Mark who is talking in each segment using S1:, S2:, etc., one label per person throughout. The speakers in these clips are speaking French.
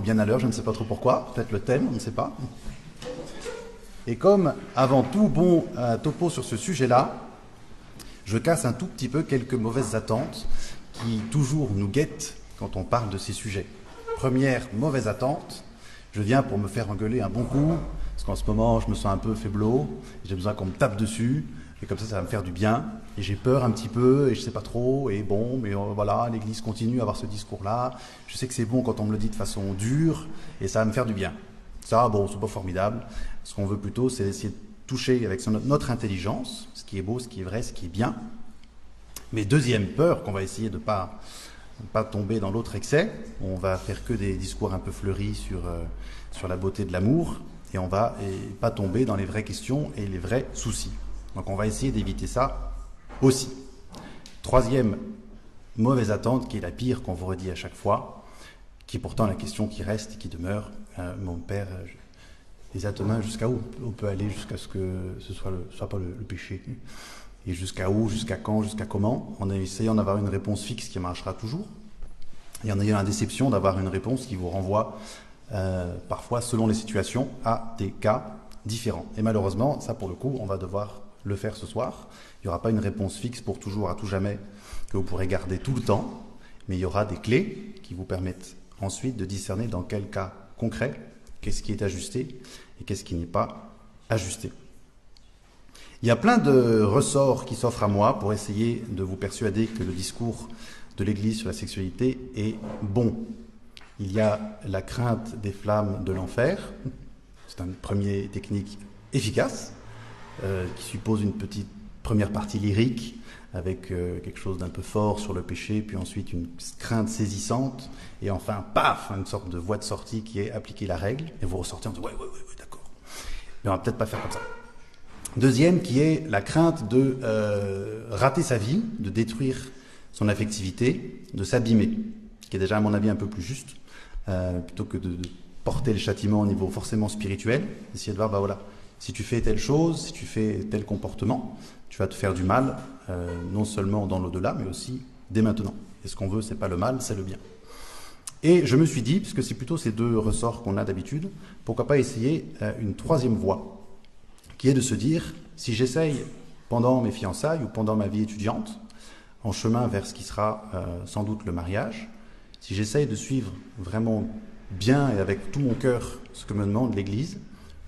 S1: bien à l'heure, je ne sais pas trop pourquoi, peut-être le thème, on ne sait pas. Et comme avant tout bon euh, topo sur ce sujet-là, je casse un tout petit peu quelques mauvaises attentes qui toujours nous guettent quand on parle de ces sujets. Première mauvaise attente, je viens pour me faire engueuler un bon coup, parce qu'en ce moment je me sens un peu faiblot, j'ai besoin qu'on me tape dessus, et comme ça ça va me faire du bien, et j'ai peur un petit peu, et je sais pas trop, et bon, mais euh, voilà, l'Église continue à avoir ce discours-là, je sais que c'est bon quand on me le dit de façon dure, et ça va me faire du bien. Ça, bon, c'est pas formidable, ce qu'on veut plutôt, c'est essayer de toucher avec notre intelligence, ce qui est beau, ce qui est vrai, ce qui est bien. Mais deuxième peur qu'on va essayer de ne pas, pas tomber dans l'autre excès, on va faire que des discours un peu fleuris sur, euh, la beauté de l'amour, et on va pas tomber dans les vraies questions et les vrais soucis. Donc on va essayer d'éviter ça aussi. Troisième mauvaise attente, qui est la pire qu'on vous redit à chaque fois, qui est pourtant la question qui reste et qui demeure. Euh, mon père, euh, les atomes jusqu'à où on peut aller jusqu'à ce que ce soit, soit pas le, péché Et jusqu'à où, jusqu'à quand, jusqu'à comment? En essayant d'avoir une réponse fixe qui marchera toujours. Et en ayant la déception d'avoir une réponse qui vous renvoie euh, parfois, selon les situations, à des cas différents. Et malheureusement, ça pour le coup, on va devoir le faire ce soir. Il n'y aura pas une réponse fixe pour toujours, à tout jamais, que vous pourrez garder tout le temps, mais il y aura des clés qui vous permettent ensuite de discerner dans quel cas concret, qu'est-ce qui est ajusté et qu'est-ce qui n'est pas ajusté. Il y a plein de ressorts qui s'offrent à moi pour essayer de vous persuader que le discours de l'Église sur la sexualité est bon. Il y a la crainte des flammes de l'enfer, c'est une première technique efficace, qui suppose une petite première partie lyrique avec euh, quelque chose d'un peu fort sur le péché, puis ensuite une crainte saisissante, et enfin, paf, une sorte de voie de sortie qui est appliquer la règle, et vous ressortez en disant, ouais, ouais, ouais, d'accord. Mais on va peut-être pas faire comme ça. Deuxième, qui est la crainte de euh, rater sa vie, de détruire son affectivité, de s'abîmer, qui est déjà à mon avis un peu plus juste, euh, plutôt que de, de, porter le châtiment au niveau forcément spirituel, essayer de voir, bah voilà, si tu fais telle chose, si tu fais tel comportement, tu vas te faire du mal, euh, non seulement dans l'au-delà, mais aussi dès maintenant. Et ce qu'on veut, c'est pas le mal, c'est le bien. Et je me suis dit, puisque c'est plutôt ces deux ressorts qu'on a d'habitude, pourquoi pas essayer euh, une troisième voie, qui est de se dire, si j'essaye pendant mes fiançailles ou pendant ma vie étudiante, en chemin vers ce qui sera euh, sans doute le mariage, si j'essaye de suivre vraiment bien et avec tout mon cœur ce que me demande l'Église,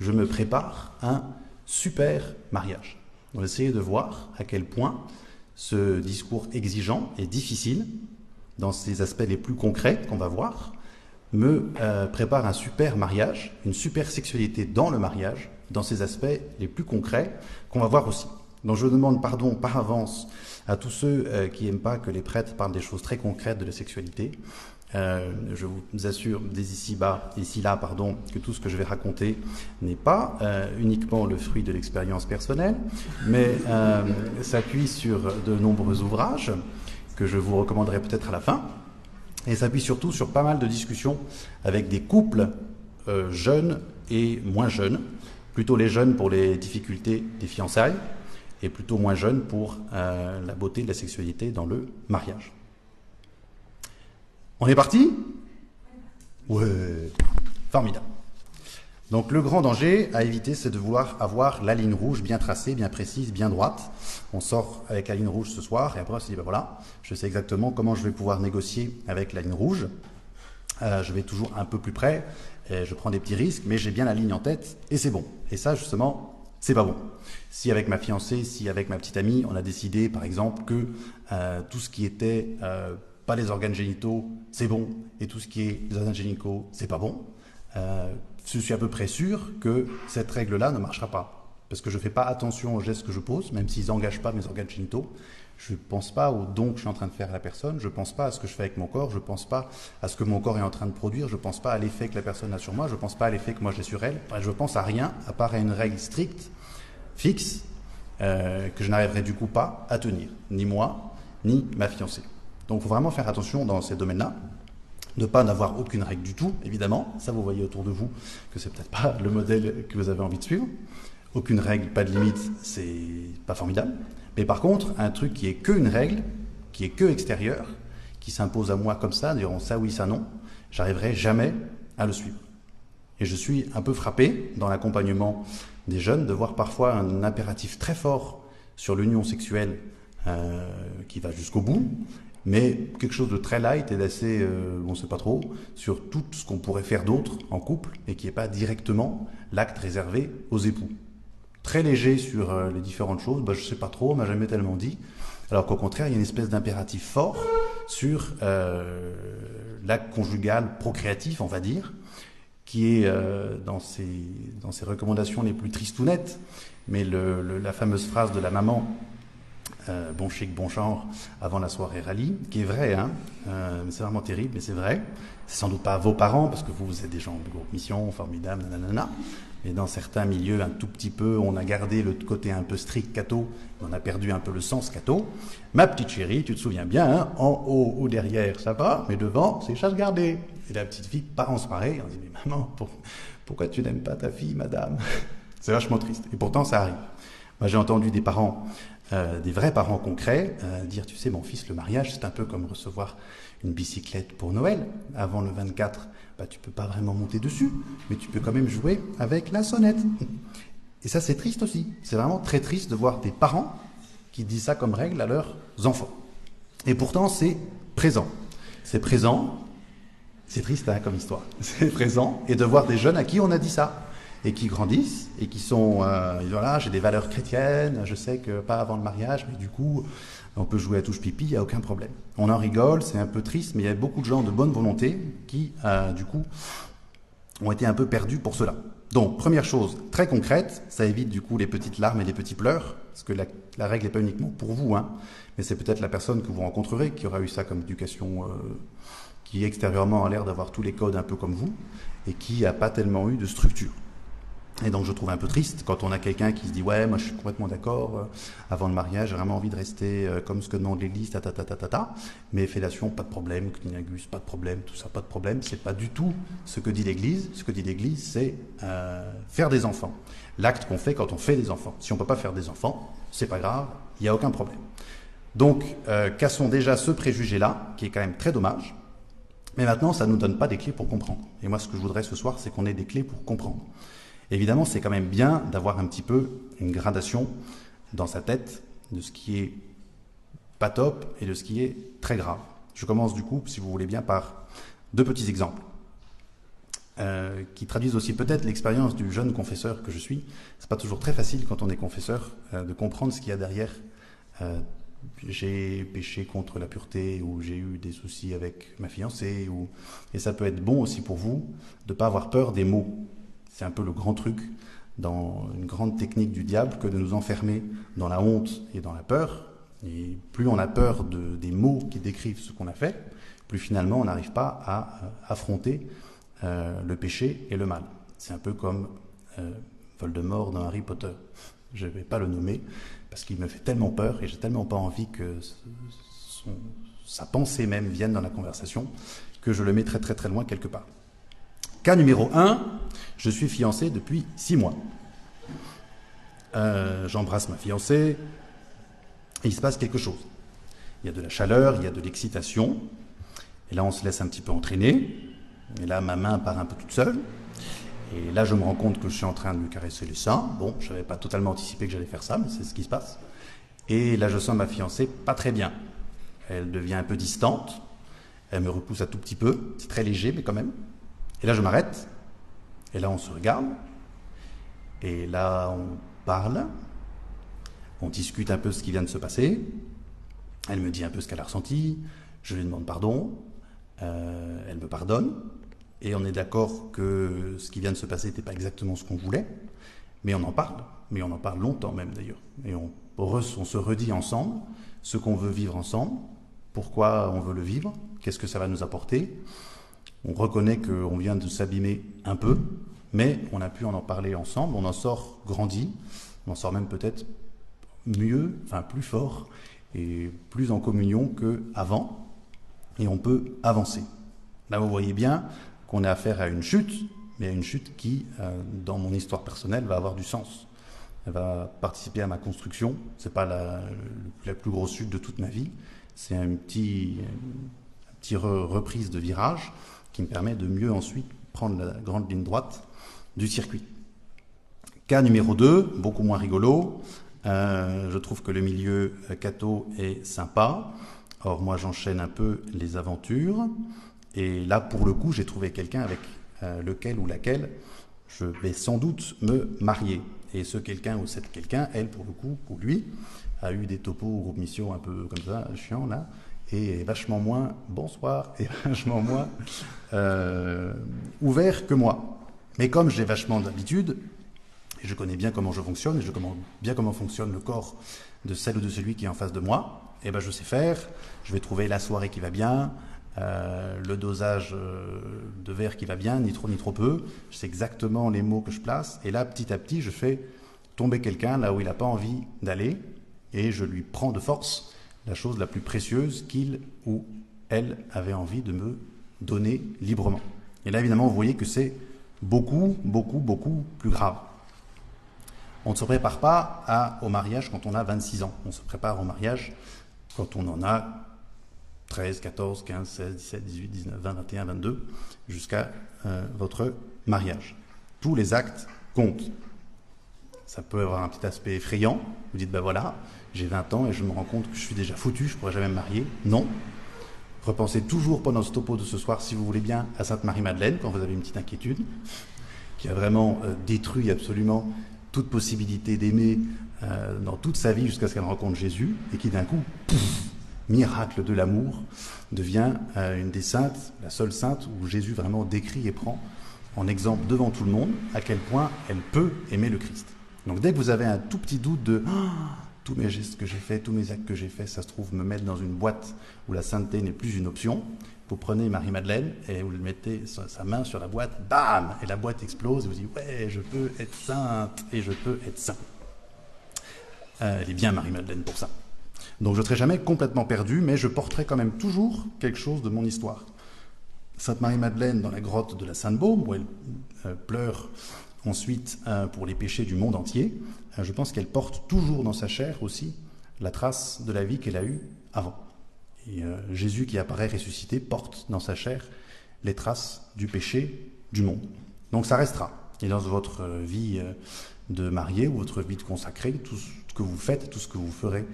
S1: je me prépare un super mariage. On va essayer de voir à quel point ce discours exigeant et difficile, dans ses aspects les plus concrets qu'on va voir, me euh, prépare un super mariage, une super sexualité dans le mariage, dans ses aspects les plus concrets qu'on va voir aussi. Donc je demande pardon par avance à tous ceux euh, qui n'aiment pas que les prêtres parlent des choses très concrètes de la sexualité. Euh, je vous assure dès ici bas, ici là, pardon, que tout ce que je vais raconter n'est pas euh, uniquement le fruit de l'expérience personnelle, mais euh, s'appuie sur de nombreux ouvrages que je vous recommanderai peut-être à la fin, et s'appuie surtout sur pas mal de discussions avec des couples jeunes et moins jeunes, plutôt les jeunes pour les difficultés des fiançailles, et plutôt moins jeunes pour la beauté de la sexualité dans le mariage. On est parti? Ouais, formidable. Donc le grand danger à éviter, c'est de vouloir avoir la ligne rouge bien tracée, bien précise, bien droite. On sort avec la ligne rouge ce soir et après on se dit, ben voilà, je sais exactement comment je vais pouvoir négocier avec la ligne rouge. Euh, je vais toujours un peu plus près, je prends des petits risques, mais j'ai bien la ligne en tête et c'est bon. Et ça, justement, c'est pas bon. Si avec ma fiancée, si avec ma petite amie, on a décidé, par exemple, que euh, tout ce qui était euh, pas les organes génitaux, c'est bon, et tout ce qui est les organes génitaux, c'est pas bon, euh, je suis à peu près sûr que cette règle-là ne marchera pas. Parce que je ne fais pas attention aux gestes que je pose, même s'ils n'engagent pas mes organes génitaux. Je ne pense pas au don que je suis en train de faire à la personne, je ne pense pas à ce que je fais avec mon corps, je ne pense pas à ce que mon corps est en train de produire, je ne pense pas à l'effet que la personne a sur moi, je ne pense pas à l'effet que moi j'ai sur elle. Je pense à rien, à part à une règle stricte, fixe, euh, que je n'arriverai du coup pas à tenir, ni moi, ni ma fiancée. Donc il faut vraiment faire attention dans ces domaines-là, ne pas n'avoir aucune règle du tout, évidemment. Ça, vous voyez autour de vous que c'est peut-être pas le modèle que vous avez envie de suivre. Aucune règle, pas de limite, c'est pas formidable. Mais par contre, un truc qui est que une règle, qui est que extérieur, qui s'impose à moi comme ça, diront ça oui, ça non, j'arriverai jamais à le suivre. Et je suis un peu frappé dans l'accompagnement des jeunes de voir parfois un impératif très fort sur l'union sexuelle euh, qui va jusqu'au bout, mais quelque chose de très light et d'assez, euh, on ne sait pas trop, sur tout ce qu'on pourrait faire d'autre en couple et qui n'est pas directement l'acte réservé aux époux. Très léger sur euh, les différentes choses, bah, je ne sais pas trop, on m'a jamais tellement dit. Alors qu'au contraire, il y a une espèce d'impératif fort sur euh, l'acte conjugal procréatif, on va dire, qui est dans, ses, dans recommandations les plus tristounettes, mais le, la fameuse phrase de la maman euh, bon chic, bon genre, avant la soirée rallye, qui est vrai, hein, euh, c'est vraiment terrible, mais c'est vrai. C'est sans doute pas vos parents, parce que vous, vous êtes des gens de groupe mission, formidables, nanana. Mais dans certains milieux, un tout petit peu, on a gardé le côté un peu strict catho, on a perdu un peu le sens catho. Ma petite chérie, tu te souviens bien, hein, en haut ou derrière, ça va, mais devant, c'est chasse gardée. Et la petite fille part en soirée, on dit, mais maman, pourquoi tu n'aimes pas ta fille, madame? C'est vachement triste. Et pourtant, ça arrive. Moi, j'ai entendu des parents euh, des vrais parents concrets, euh, dire, tu sais, mon fils, le mariage, c'est un peu comme recevoir une bicyclette pour Noël. Avant le 24, bah, tu peux pas vraiment monter dessus, mais tu peux quand même jouer avec la sonnette. Et ça, c'est triste aussi. C'est vraiment très triste de voir des parents qui disent ça comme règle à leurs enfants. Et pourtant, c'est présent. C'est présent. C'est triste hein, comme histoire. C'est présent. Et de voir des jeunes à qui on a dit ça et qui grandissent et qui sont, euh, voilà, j'ai des valeurs chrétiennes, je sais que pas avant le mariage, mais du coup, on peut jouer à touche pipi, il n'y a aucun problème. On en rigole, c'est un peu triste, mais il y a beaucoup de gens de bonne volonté qui, euh, du coup, ont été un peu perdus pour cela. Donc, première chose très concrète, ça évite du coup les petites larmes et les petits pleurs, parce que la, la règle n'est pas uniquement pour vous, hein, mais c'est peut-être la personne que vous rencontrerez qui aura eu ça comme éducation, euh, qui extérieurement a l'air d'avoir tous les codes un peu comme vous, et qui n'a pas tellement eu de structure. Et donc je trouve un peu triste quand on a quelqu'un qui se dit ouais moi je suis complètement d'accord euh, avant le mariage j'ai vraiment envie de rester euh, comme ce que demande l'Église ta ta ta ta ta ta. Mais fellation pas de problème clinagus pas de problème tout ça pas de problème. C'est pas du tout ce que dit l'Église. Ce que dit l'Église c'est euh, faire des enfants. L'acte qu'on fait quand on fait des enfants. Si on peut pas faire des enfants c'est pas grave il y a aucun problème. Donc euh, cassons déjà ce préjugé là qui est quand même très dommage. Mais maintenant ça nous donne pas des clés pour comprendre. Et moi ce que je voudrais ce soir c'est qu'on ait des clés pour comprendre Évidemment, c'est quand même bien d'avoir un petit peu une gradation dans sa tête de ce qui est pas top et de ce qui est très grave. Je commence du coup, si vous voulez bien, par deux petits exemples euh, qui traduisent aussi peut-être l'expérience du jeune confesseur que je suis. C'est pas toujours très facile quand on est confesseur euh, de comprendre ce qu'il y a derrière. Euh, j'ai péché contre la pureté ou j'ai eu des soucis avec ma fiancée ou et ça peut être bon aussi pour vous de pas avoir peur des mots c'est un peu le grand truc dans une grande technique du diable que de nous enfermer dans la honte et dans la peur. Et plus on a peur de, des mots qui décrivent ce qu'on a fait, plus finalement on n'arrive pas à euh, affronter euh, le péché et le mal. C'est un peu comme euh, Voldemort dans Harry Potter. Je ne vais pas le nommer parce qu'il me fait tellement peur et j'ai tellement pas envie que sa pensée même vienne dans la conversation que je le mets très très très loin quelque part. Cas numéro 1, je suis fiancé depuis 6 mois. Euh, J'embrasse ma fiancée, et il se passe quelque chose. Il y a de la chaleur, il y a de l'excitation, et là on se laisse un petit peu entraîner, et là ma main part un peu toute seule, et là je me rends compte que je suis en train de lui caresser les seins. Bon, je n'avais pas totalement anticipé que j'allais faire ça, mais c'est ce qui se passe. Et là je sens ma fiancée pas très bien. Elle devient un peu distante, elle me repousse un tout petit peu, c'est très léger mais quand même. Et là, je m'arrête. Et là, on se regarde. Et là, on parle. On discute un peu ce qui vient de se passer. Elle me dit un peu ce qu'elle a ressenti. Je lui demande pardon. Euh, elle me pardonne. Et on est d'accord que ce qui vient de se passer n'était pas exactement ce qu'on voulait. Mais on en parle. Mais on en parle longtemps même d'ailleurs. Et on, on se redit ensemble ce qu'on veut vivre ensemble. Pourquoi on veut le vivre? Qu'est-ce que ça va nous apporter? On reconnaît qu'on vient de s'abîmer un peu, mais on a pu en en parler ensemble, on en sort grandi, on en sort même peut-être mieux, enfin plus fort et plus en communion qu'avant, et on peut avancer. Là, vous voyez bien qu'on a affaire à une chute, mais à une chute qui, euh, dans mon histoire personnelle, va avoir du sens. Elle va participer à ma construction. C'est pas la, la, plus grosse chute de toute ma vie. C'est un petit, un petit reprise de virage qui me permet de mieux ensuite prendre la grande ligne droite du circuit. Cas numéro 2, beaucoup moins rigolo. Euh, je trouve que le milieu catho est sympa. Or, moi, j'enchaîne un peu les aventures. Et là, pour le coup, j'ai trouvé quelqu'un avec euh, lequel ou laquelle je vais sans doute me marier. Et ce quelqu'un ou cette quelqu'un, elle, pour le coup, ou lui, a eu des topos ou missions un peu comme ça, chiant là, et vachement moins bonsoir, et vachement moins euh, ouvert que moi. Mais comme j'ai vachement d'habitude, et je connais bien comment je fonctionne, et je connais bien comment fonctionne le corps de celle ou de celui qui est en face de moi, et eh ben je sais faire, je vais trouver la soirée qui va bien, euh, le dosage euh, de verre qui va bien, ni trop ni trop peu. Je sais exactement les mots que je place. Et là, petit à petit, je fais tomber quelqu'un là où il n'a pas envie d'aller. Et je lui prends de force la chose la plus précieuse qu'il ou elle avait envie de me donner librement. Et là, évidemment, vous voyez que c'est beaucoup, beaucoup, beaucoup plus grave. On ne se prépare pas au mariage quand on a 26 ans. On se prépare au mariage quand on en a 13, 14, 15, 16, 17, 18, 19, 20, 21, 22, jusqu'à euh, votre mariage. Tous les actes comptent. Ça peut avoir un petit aspect effrayant. Vous dites, ben voilà, j'ai 20 ans et je me rends compte que je suis déjà foutu, je ne pourrai jamais me marier. Non. Repensez toujours pendant ce topo de ce soir, si vous voulez bien, à Sainte-Marie-Madeleine, quand vous avez une petite inquiétude, qui a vraiment euh, détruit absolument toute possibilité d'aimer euh, dans toute sa vie jusqu'à ce qu'elle rencontre Jésus, et qui d'un coup, miracle de l'amour, devient euh, une des saintes, la seule sainte où Jésus vraiment décrit et prend en exemple devant tout le monde à quel point elle peut aimer le Christ. Donc dès que vous avez un tout petit doute de tous mes gestes que j'ai faits, tous mes actes que j'ai faits, ça se trouve me mettre dans une boîte où la sainteté n'est plus une option, vous prenez Marie-Madeleine et vous mettez sa main sur la boîte, bam Et la boîte explose et vous dites ouais, je peux être sainte et je peux être saint. Euh, elle est bien Marie-Madeleine pour ça. Donc je ne serai jamais complètement perdu, mais je porterai quand même toujours quelque chose de mon histoire. Sainte Marie-Madeleine dans la grotte de la Sainte-Baume, où elle euh, pleure ensuite euh, pour les péchés du monde entier, euh, je pense qu'elle porte toujours dans sa chair aussi la trace de la vie qu'elle a eue avant. Et Jésus qui apparaît ressuscité porte dans sa chair les traces du péché du monde. Donc ça restera. Et dans votre vie de marié ou votre vie de consacré, tout ce que vous faites, tout ce que vous ferez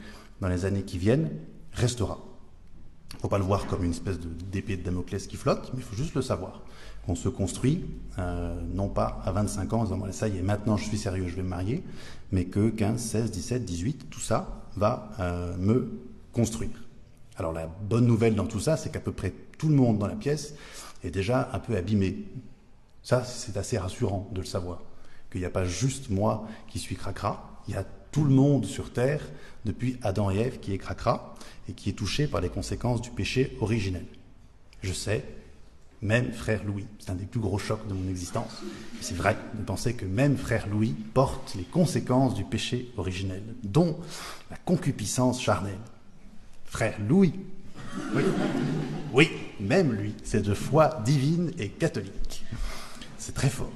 S1: dans les années qui viennent restera. Il ne faut pas le voir comme une espèce d'épée de, Damoclès qui flotte, mais il faut juste le savoir. On se construit, euh, non pas à 25 ans en disant ça y est, maintenant je suis sérieux, je vais me marier, mais que 15, 16, 17, 18, tout ça va euh, me construire. Alors la bonne nouvelle dans tout ça, c'est qu'à peu près tout le monde dans la pièce est déjà un peu abîmé. Ça, c'est assez rassurant de le savoir. Qu'il n'y a pas juste moi qui suis cracra, il y a tout le monde sur Terre, depuis Adam et Ève, qui est cracra et qui est touché par les conséquences du péché originel. Je sais, même frère Louis, c'est un des plus gros chocs de mon existence, c'est vrai de penser que même frère Louis porte les conséquences du péché originel, dont la concupiscence charnelle. Frère Louis, oui, même lui, c'est de foi divine et catholique. C'est très fort.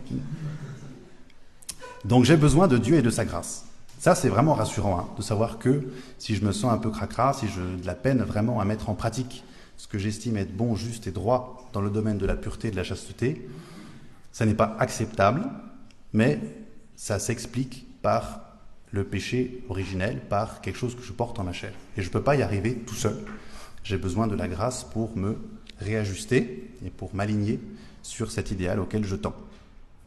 S1: Donc j'ai besoin de Dieu et de sa grâce. Ça, c'est vraiment rassurant hein, de savoir que si je me sens un peu cracra, si j'ai de la peine vraiment à mettre en pratique ce que j'estime être bon, juste et droit dans le domaine de la pureté et de la chasteté, ça n'est pas acceptable, mais ça s'explique par le péché originel, par quelque chose que je porte en ma chair. Et je ne peux pas y arriver tout seul. J'ai besoin de la grâce pour me réajuster et pour m'aligner sur cet idéal auquel je tends.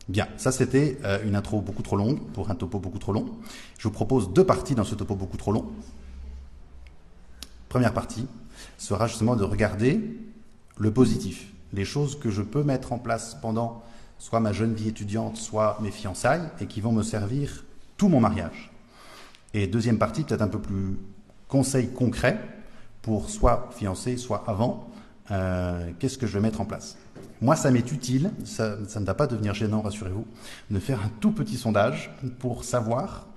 S1: Bien, ça c'était euh, une intro beaucoup trop longue pour un topo beaucoup trop long. Je vous propose deux parties dans ce topo beaucoup trop long. Première partie sera justement de regarder le positif, les choses que je peux mettre en place pendant soit ma jeune vie étudiante, soit mes fiançailles, et qui vont me servir tout mon mariage. Et deuxième partie, peut-être un peu plus conseil concret pour soit fiancé, soit avant, euh, qu'est-ce que je vais mettre en place? Moi, ça m'est utile, ça, ne va pas devenir gênant, rassurez-vous, de faire un tout petit sondage pour savoir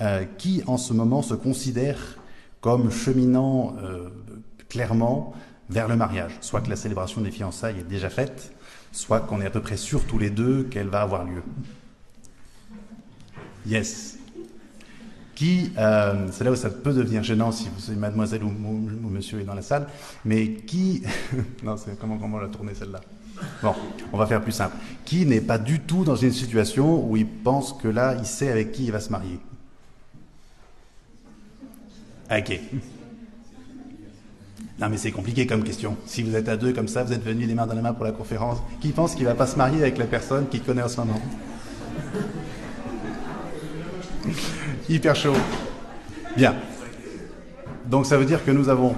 S1: euh, qui en ce moment se considère comme cheminant euh, clairement vers le mariage. Soit que la célébration des fiançailles est déjà faite, soit qu'on est à peu près sûr tous les deux qu'elle va avoir lieu. Yes. Qui, euh, c'est là où ça peut devenir gênant si vous savez mademoiselle ou, monsieur est dans la salle, mais qui, non, c'est comment, comment la tourner celle-là? Bon, on va faire plus simple. Qui n'est pas du tout dans une situation où il pense que là, il sait avec qui il va se marier? Ok. Non mais c'est compliqué comme question. Si vous êtes à deux comme ça, vous êtes venus les mains dans la main pour la conférence, qui pense qu'il va pas se marier avec la personne qu'il connaît en ce moment? Hyper chaud. Bien. Donc ça veut dire que nous avons,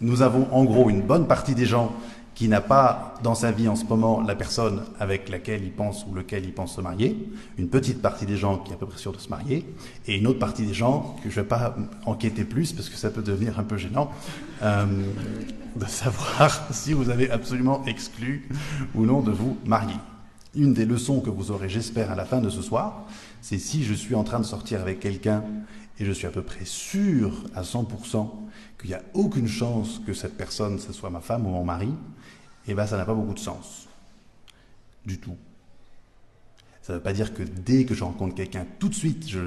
S1: nous avons en gros une bonne partie des gens qui n'a pas dans sa vie en ce moment la personne avec laquelle il pense ou lequel il pense se marier, une petite partie des gens qui est à peu près sûr de se marier, et une autre partie des gens que je ne vais pas enquêter plus parce que ça peut devenir un peu gênant, euh, de savoir si vous avez absolument exclu ou non de vous marier. Une des leçons que vous aurez, j'espère, à la fin de ce soir, c'est si je suis en train de sortir avec quelqu'un et je suis à peu près sûr à 100% qu'il n'y a aucune chance que cette personne, ce soit ma femme ou mon mari, eh bien ça n'a pas beaucoup de sens. Du tout. Ça ne veut pas dire que dès que je rencontre quelqu'un, tout de suite, je,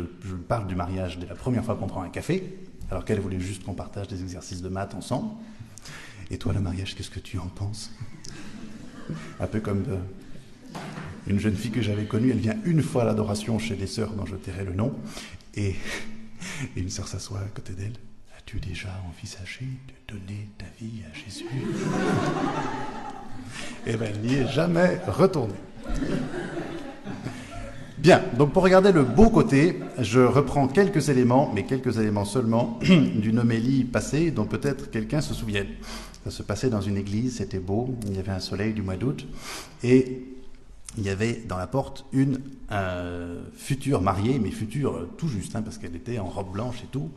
S1: parle du mariage dès la première fois qu'on prend un café, alors qu'elle voulait juste qu'on partage des exercices de maths ensemble. Et toi, le mariage, qu'est-ce que tu en penses? Un peu comme une jeune fille que j'avais connue, elle vient une fois à l'adoration chez les sœurs dont je tairai le nom, et, et une sœur s'assoit à côté d'elle. As-tu déjà envisagé de donner ta vie à Jésus? Eh bien, elle n'y est jamais retournée. Bien, donc pour regarder le beau côté, je reprends quelques éléments, mais quelques éléments seulement, d'une homélie passée dont peut-être quelqu'un se souvienne. Ça se passait dans une église, c'était beau, il y avait un soleil du mois d'août, et il y avait dans la porte une euh, future mariée, mais future tout juste, hein, parce qu'elle était en robe blanche et tout.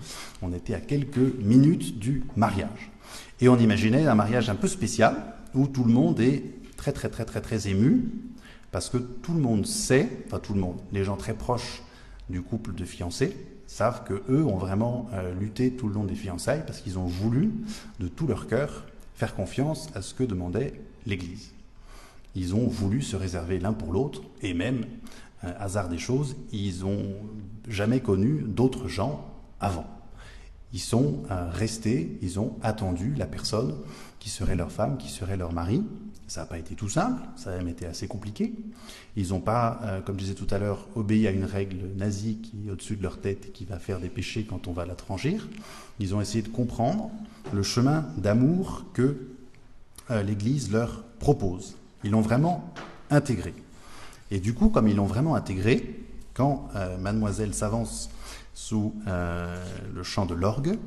S1: On était à quelques minutes du mariage. Et on imaginait un mariage un peu spécial, où tout le monde est très très très très très ému, parce que tout le monde sait, enfin tout le monde, les gens très proches du couple de fiancés savent que eux ont vraiment euh, lutté tout le long des fiançailles parce qu'ils ont voulu de tout leur cœur faire confiance à ce que demandait l'Église. Ils ont voulu se réserver l'un pour l'autre et même, euh, hasard des choses, ils n'ont jamais connu d'autres gens avant. Ils sont euh, restés, ils ont attendu la personne qui serait leur femme, qui serait leur mari. Ça n'a pas été tout simple, ça a même été assez compliqué. Ils n'ont pas, euh, comme je disais tout à l'heure, obéi à une règle nazie qui est au-dessus de leur tête et qui va faire des péchés quand on va la tranchir. Ils ont essayé de comprendre le chemin d'amour que euh, l'Église leur propose. Ils l'ont vraiment intégré. Et du coup, comme ils l'ont vraiment intégré, quand mademoiselle s'avance sous euh, le chant de l'orgue.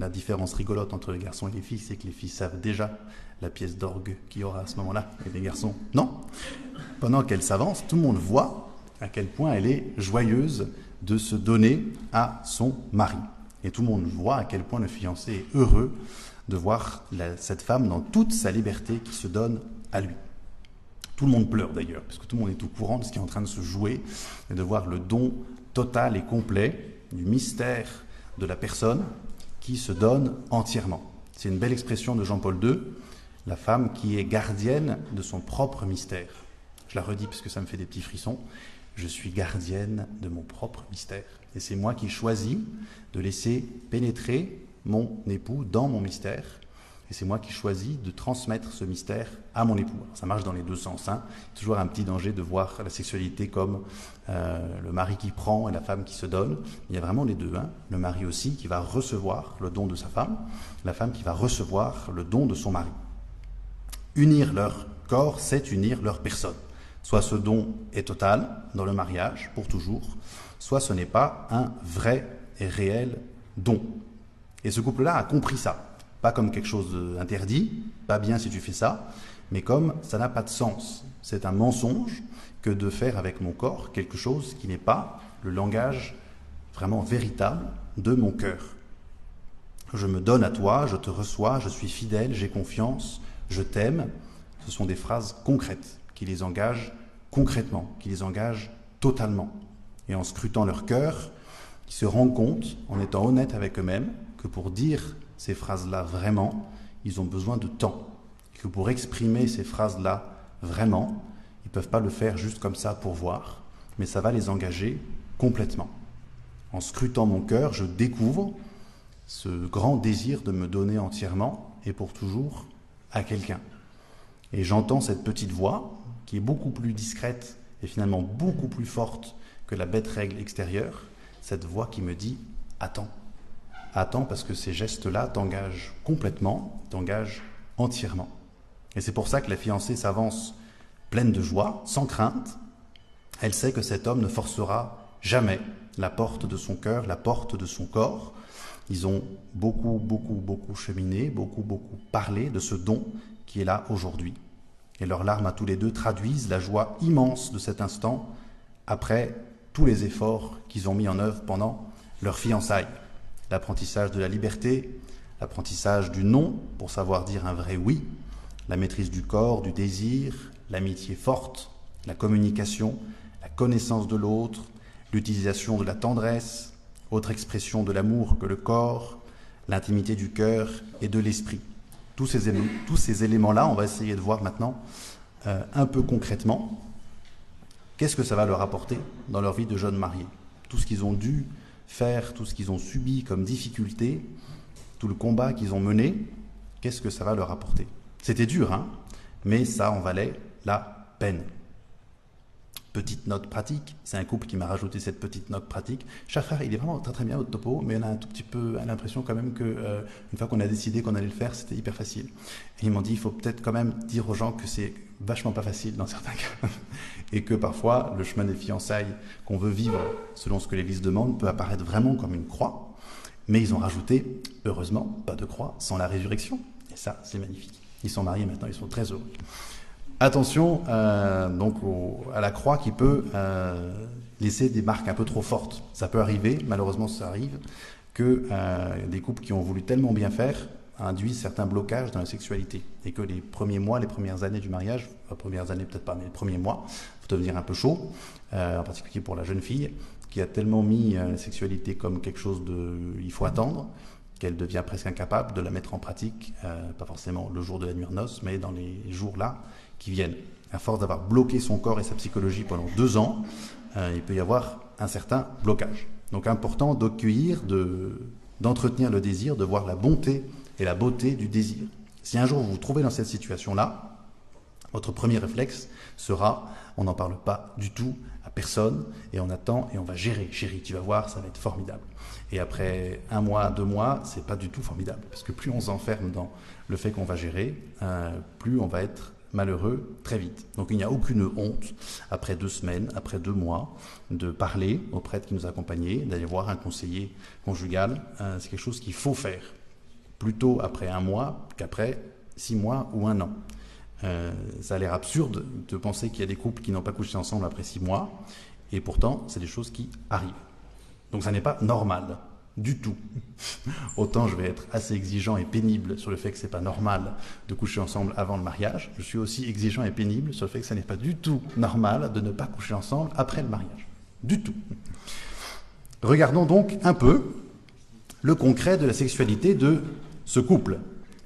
S1: La différence rigolote entre les garçons et les filles, c'est que les filles savent déjà la pièce d'orgue qu'il y aura à ce moment-là, et les garçons, non. Pendant qu'elle s'avance, tout le monde voit à quel point elle est joyeuse de se donner à son mari. Et tout le monde voit à quel point le fiancé est heureux de voir cette femme dans toute sa liberté qui se donne à lui. Tout le monde pleure d'ailleurs, parce que tout le monde est au courant de ce qui est en train de se jouer, et de voir le don total et complet du mystère de la personne qui se donne entièrement. C'est une belle expression de Jean-Paul II, la femme qui est gardienne de son propre mystère. Je la redis parce que ça me fait des petits frissons. Je suis gardienne de mon propre mystère. Et c'est moi qui choisis de laisser pénétrer mon époux dans mon mystère et c'est moi qui choisis de transmettre ce mystère à mon époux. ça marche dans les deux sens. Hein. Toujours un petit danger de voir la sexualité comme euh, le mari qui prend et la femme qui se donne. Il y a vraiment les deux. Hein. Le mari aussi qui va recevoir le don de sa femme, la femme qui va recevoir le don de son mari. Unir leur corps, c'est unir leur personne. Soit ce don est total dans le mariage pour toujours, soit ce n'est pas un vrai et réel don. Et ce couple-là a compris ça pas comme quelque chose d'interdit, pas bien si tu fais ça, mais comme ça n'a pas de sens. C'est un mensonge que de faire avec mon corps quelque chose qui n'est pas le langage vraiment véritable de mon cœur. Je me donne à toi, je te reçois, je suis fidèle, j'ai confiance, je t'aime. Ce sont des phrases concrètes qui les engagent concrètement, qui les engagent totalement. Et en scrutant leur cœur, ils se rendent compte, en étant honnêtes avec eux-mêmes, que pour dire ces phrases-là vraiment, ils ont besoin de temps. Et que pour exprimer ces phrases-là vraiment, ils ne peuvent pas le faire juste comme ça pour voir, mais ça va les engager complètement. En scrutant mon cœur, je découvre ce grand désir de me donner entièrement et pour toujours à quelqu'un. Et j'entends cette petite voix, qui est beaucoup plus discrète et finalement beaucoup plus forte que la bête règle extérieure, cette voix qui me dit Attends. Attends parce que ces gestes-là t'engagent complètement, t'engagent entièrement. Et c'est pour ça que la fiancée s'avance pleine de joie, sans crainte. Elle sait que cet homme ne forcera jamais la porte de son cœur, la porte de son corps. Ils ont beaucoup, beaucoup, beaucoup cheminé, beaucoup, beaucoup parlé de ce don qui est là aujourd'hui. Et leurs larmes à tous les deux traduisent la joie immense de cet instant après tous les efforts qu'ils ont mis en œuvre pendant leur fiançailles. L'apprentissage de la liberté, l'apprentissage du non pour savoir dire un vrai oui, la maîtrise du corps, du désir, l'amitié forte, la communication, la connaissance de l'autre, l'utilisation de la tendresse, autre expression de l'amour que le corps, l'intimité du cœur et de l'esprit. Tous ces, tous ces éléments-là, on va essayer de voir maintenant euh, un peu concrètement qu'est-ce que ça va leur apporter dans leur vie de jeunes mariés? Tout ce qu'ils ont dû faire, tout ce qu'ils ont subi comme difficulté, tout le combat qu'ils ont mené, qu'est-ce que ça va leur apporter? C'était dur, hein? Mais ça en valait la peine. Petite note pratique, c'est un couple qui m'a rajouté cette petite note pratique. frère, il est vraiment très très bien au topo, mais on a un tout petit peu l'impression quand même que euh, une fois qu'on a décidé qu'on allait le faire, c'était hyper facile. Et ils m'ont dit, il faut peut-être quand même dire aux gens que c'est vachement pas facile dans certains cas, et que parfois le chemin des fiançailles qu'on veut vivre selon ce que l'Église demande peut apparaître vraiment comme une croix. Mais ils ont rajouté, heureusement, pas de croix sans la résurrection. Et ça, c'est magnifique. Ils sont mariés maintenant, ils sont très heureux. Attention euh, donc à la croix qui peut euh, laisser des marques un peu trop fortes. Ça peut arriver, malheureusement ça arrive, que euh, des couples qui ont voulu tellement bien faire induisent certains blocages dans la sexualité et que les premiers mois, les premières années du mariage, les premières années peut-être pas, mais les premiers mois, faut devenir un peu chaud, en particulier pour la jeune fille qui a tellement mis la sexualité comme quelque chose de, il faut attendre qu'elle devient presque incapable de la mettre en pratique, pas forcément le jour de la nuit en noces, mais dans les jours là qui viennent. À force d'avoir bloqué son corps et sa psychologie pendant deux ans, euh, il peut y avoir un certain blocage. Donc important d'accueillir, d'entretenir le désir, de voir la bonté et la beauté du désir. Si un jour vous vous trouvez dans cette situation-là, votre premier réflexe sera on n'en parle pas du tout à personne et on attend et on va gérer. Chérie, tu vas voir, ça va être formidable. Et après un mois, deux mois, c'est pas du tout formidable parce que plus on s'enferme dans le fait qu'on va gérer, euh, plus on va être malheureux très vite. Donc il n'y a aucune honte, après deux semaines, après deux mois, de parler au prêtre qui nous accompagnait, d'aller voir un conseiller conjugal. Euh, c'est quelque chose qu'il faut faire, plutôt après un mois qu'après six mois ou un an. Euh, ça a l'air absurde de penser qu'il y a des couples qui n'ont pas couché ensemble après six mois, et pourtant, c'est des choses qui arrivent. Donc ça n'est pas normal du tout. Autant je vais être assez exigeant et pénible sur le fait que c'est pas normal de coucher ensemble avant le mariage, je suis aussi exigeant et pénible sur le fait que ce n'est pas du tout normal de ne pas coucher ensemble après le mariage. Du tout. Regardons donc un peu le concret de la sexualité de ce couple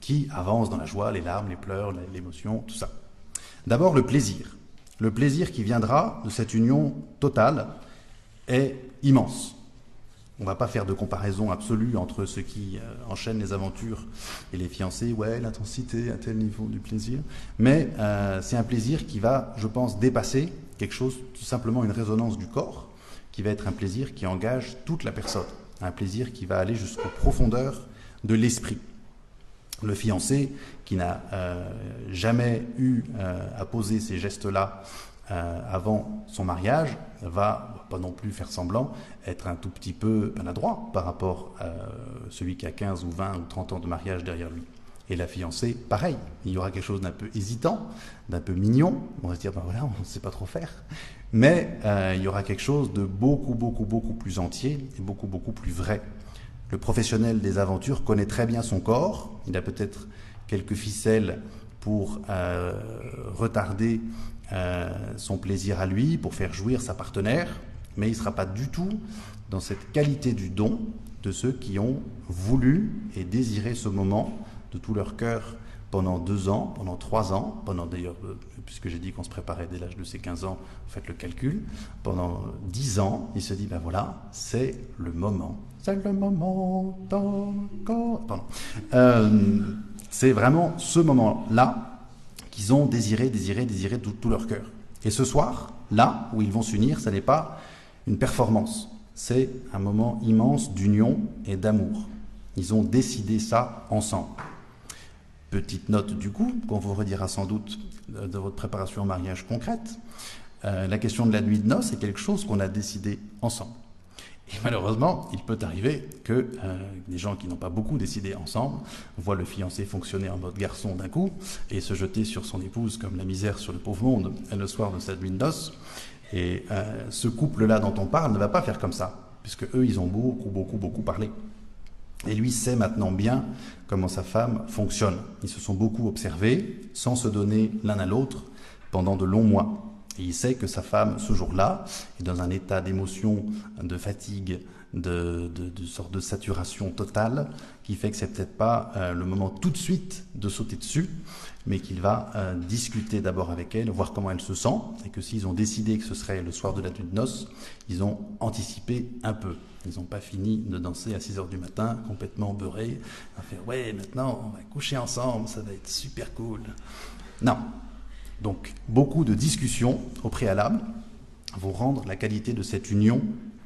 S1: qui avance dans la joie, les larmes, les pleurs, l'émotion, tout ça. D'abord le plaisir. Le plaisir qui viendra de cette union totale est immense. On va pas faire de comparaison absolue entre ceux qui euh, enchaînent les aventures et les fiancés. Ouais, l'intensité à tel niveau du plaisir. Mais euh, c'est un plaisir qui va, je pense, dépasser quelque chose, tout simplement une résonance du corps, qui va être un plaisir qui engage toute la personne. Un plaisir qui va aller jusqu'aux profondeurs de l'esprit. Le fiancé, qui n'a euh, jamais eu à poser ces gestes-là avant son mariage, va pas non plus faire semblant, être un tout petit peu maladroit par rapport à celui qui a 15 ou 20 ou 30 ans de mariage derrière lui. Et la fiancée, pareil, il y aura quelque chose d'un peu hésitant, d'un peu mignon, on va se dire, ben voilà, on ne sait pas trop faire, mais euh, il y aura quelque chose de beaucoup, beaucoup, beaucoup plus entier et beaucoup, beaucoup plus vrai. Le professionnel des aventures connaît très bien son corps, il a peut-être quelques ficelles pour euh, retarder euh, son plaisir à lui, pour faire jouir sa partenaire, mais il ne sera pas du tout dans cette qualité du don de ceux qui ont voulu et désiré ce moment de tout leur cœur pendant deux ans, pendant trois ans, pendant d'ailleurs, euh, puisque j'ai dit qu'on se préparait dès l'âge de ses 15 ans, faites le calcul, pendant dix ans, il se dit, ben voilà, c'est le moment. C'est le moment encore. Pardon. Euh, c'est vraiment ce moment-là qu'ils ont désiré, désiré, désiré de tout leur cœur. Et ce soir, là où ils vont s'unir, ce n'est pas une performance, c'est un moment immense d'union et d'amour. Ils ont décidé ça ensemble. Petite note du coup, qu'on vous redira sans doute de votre préparation au mariage concrète. Euh, la question de la nuit de noces est quelque chose qu'on a décidé ensemble. Et malheureusement, il peut arriver que euh, des gens qui n'ont pas beaucoup décidé ensemble voient le fiancé fonctionner en mode garçon d'un coup et se jeter sur son épouse comme la misère sur le pauvre monde le soir de cette de noces. Et euh, ce couple-là dont on parle ne va pas faire comme ça, puisque eux, ils ont beaucoup, beaucoup, beaucoup parlé. Et lui sait maintenant bien comment sa femme fonctionne. Ils se sont beaucoup observés, sans se donner l'un à l'autre, pendant de longs mois. Et il sait que sa femme, ce jour-là, est dans un état d'émotion, de fatigue, de, de, sorte de saturation totale, qui fait que c'est peut-être pas euh, le moment tout de suite de sauter dessus, mais qu'il va euh, discuter d'abord avec elle, voir comment elle se sent, et que s'ils ont décidé que ce serait le soir de la nuit de noces, ils ont anticipé un peu. Ils n'ont pas fini de danser à 6 heures du matin, complètement beurrés, à faire ouais, maintenant on va coucher ensemble, ça va être super cool. Non, donc beaucoup de discussions au préalable vont rendre la qualité de cette union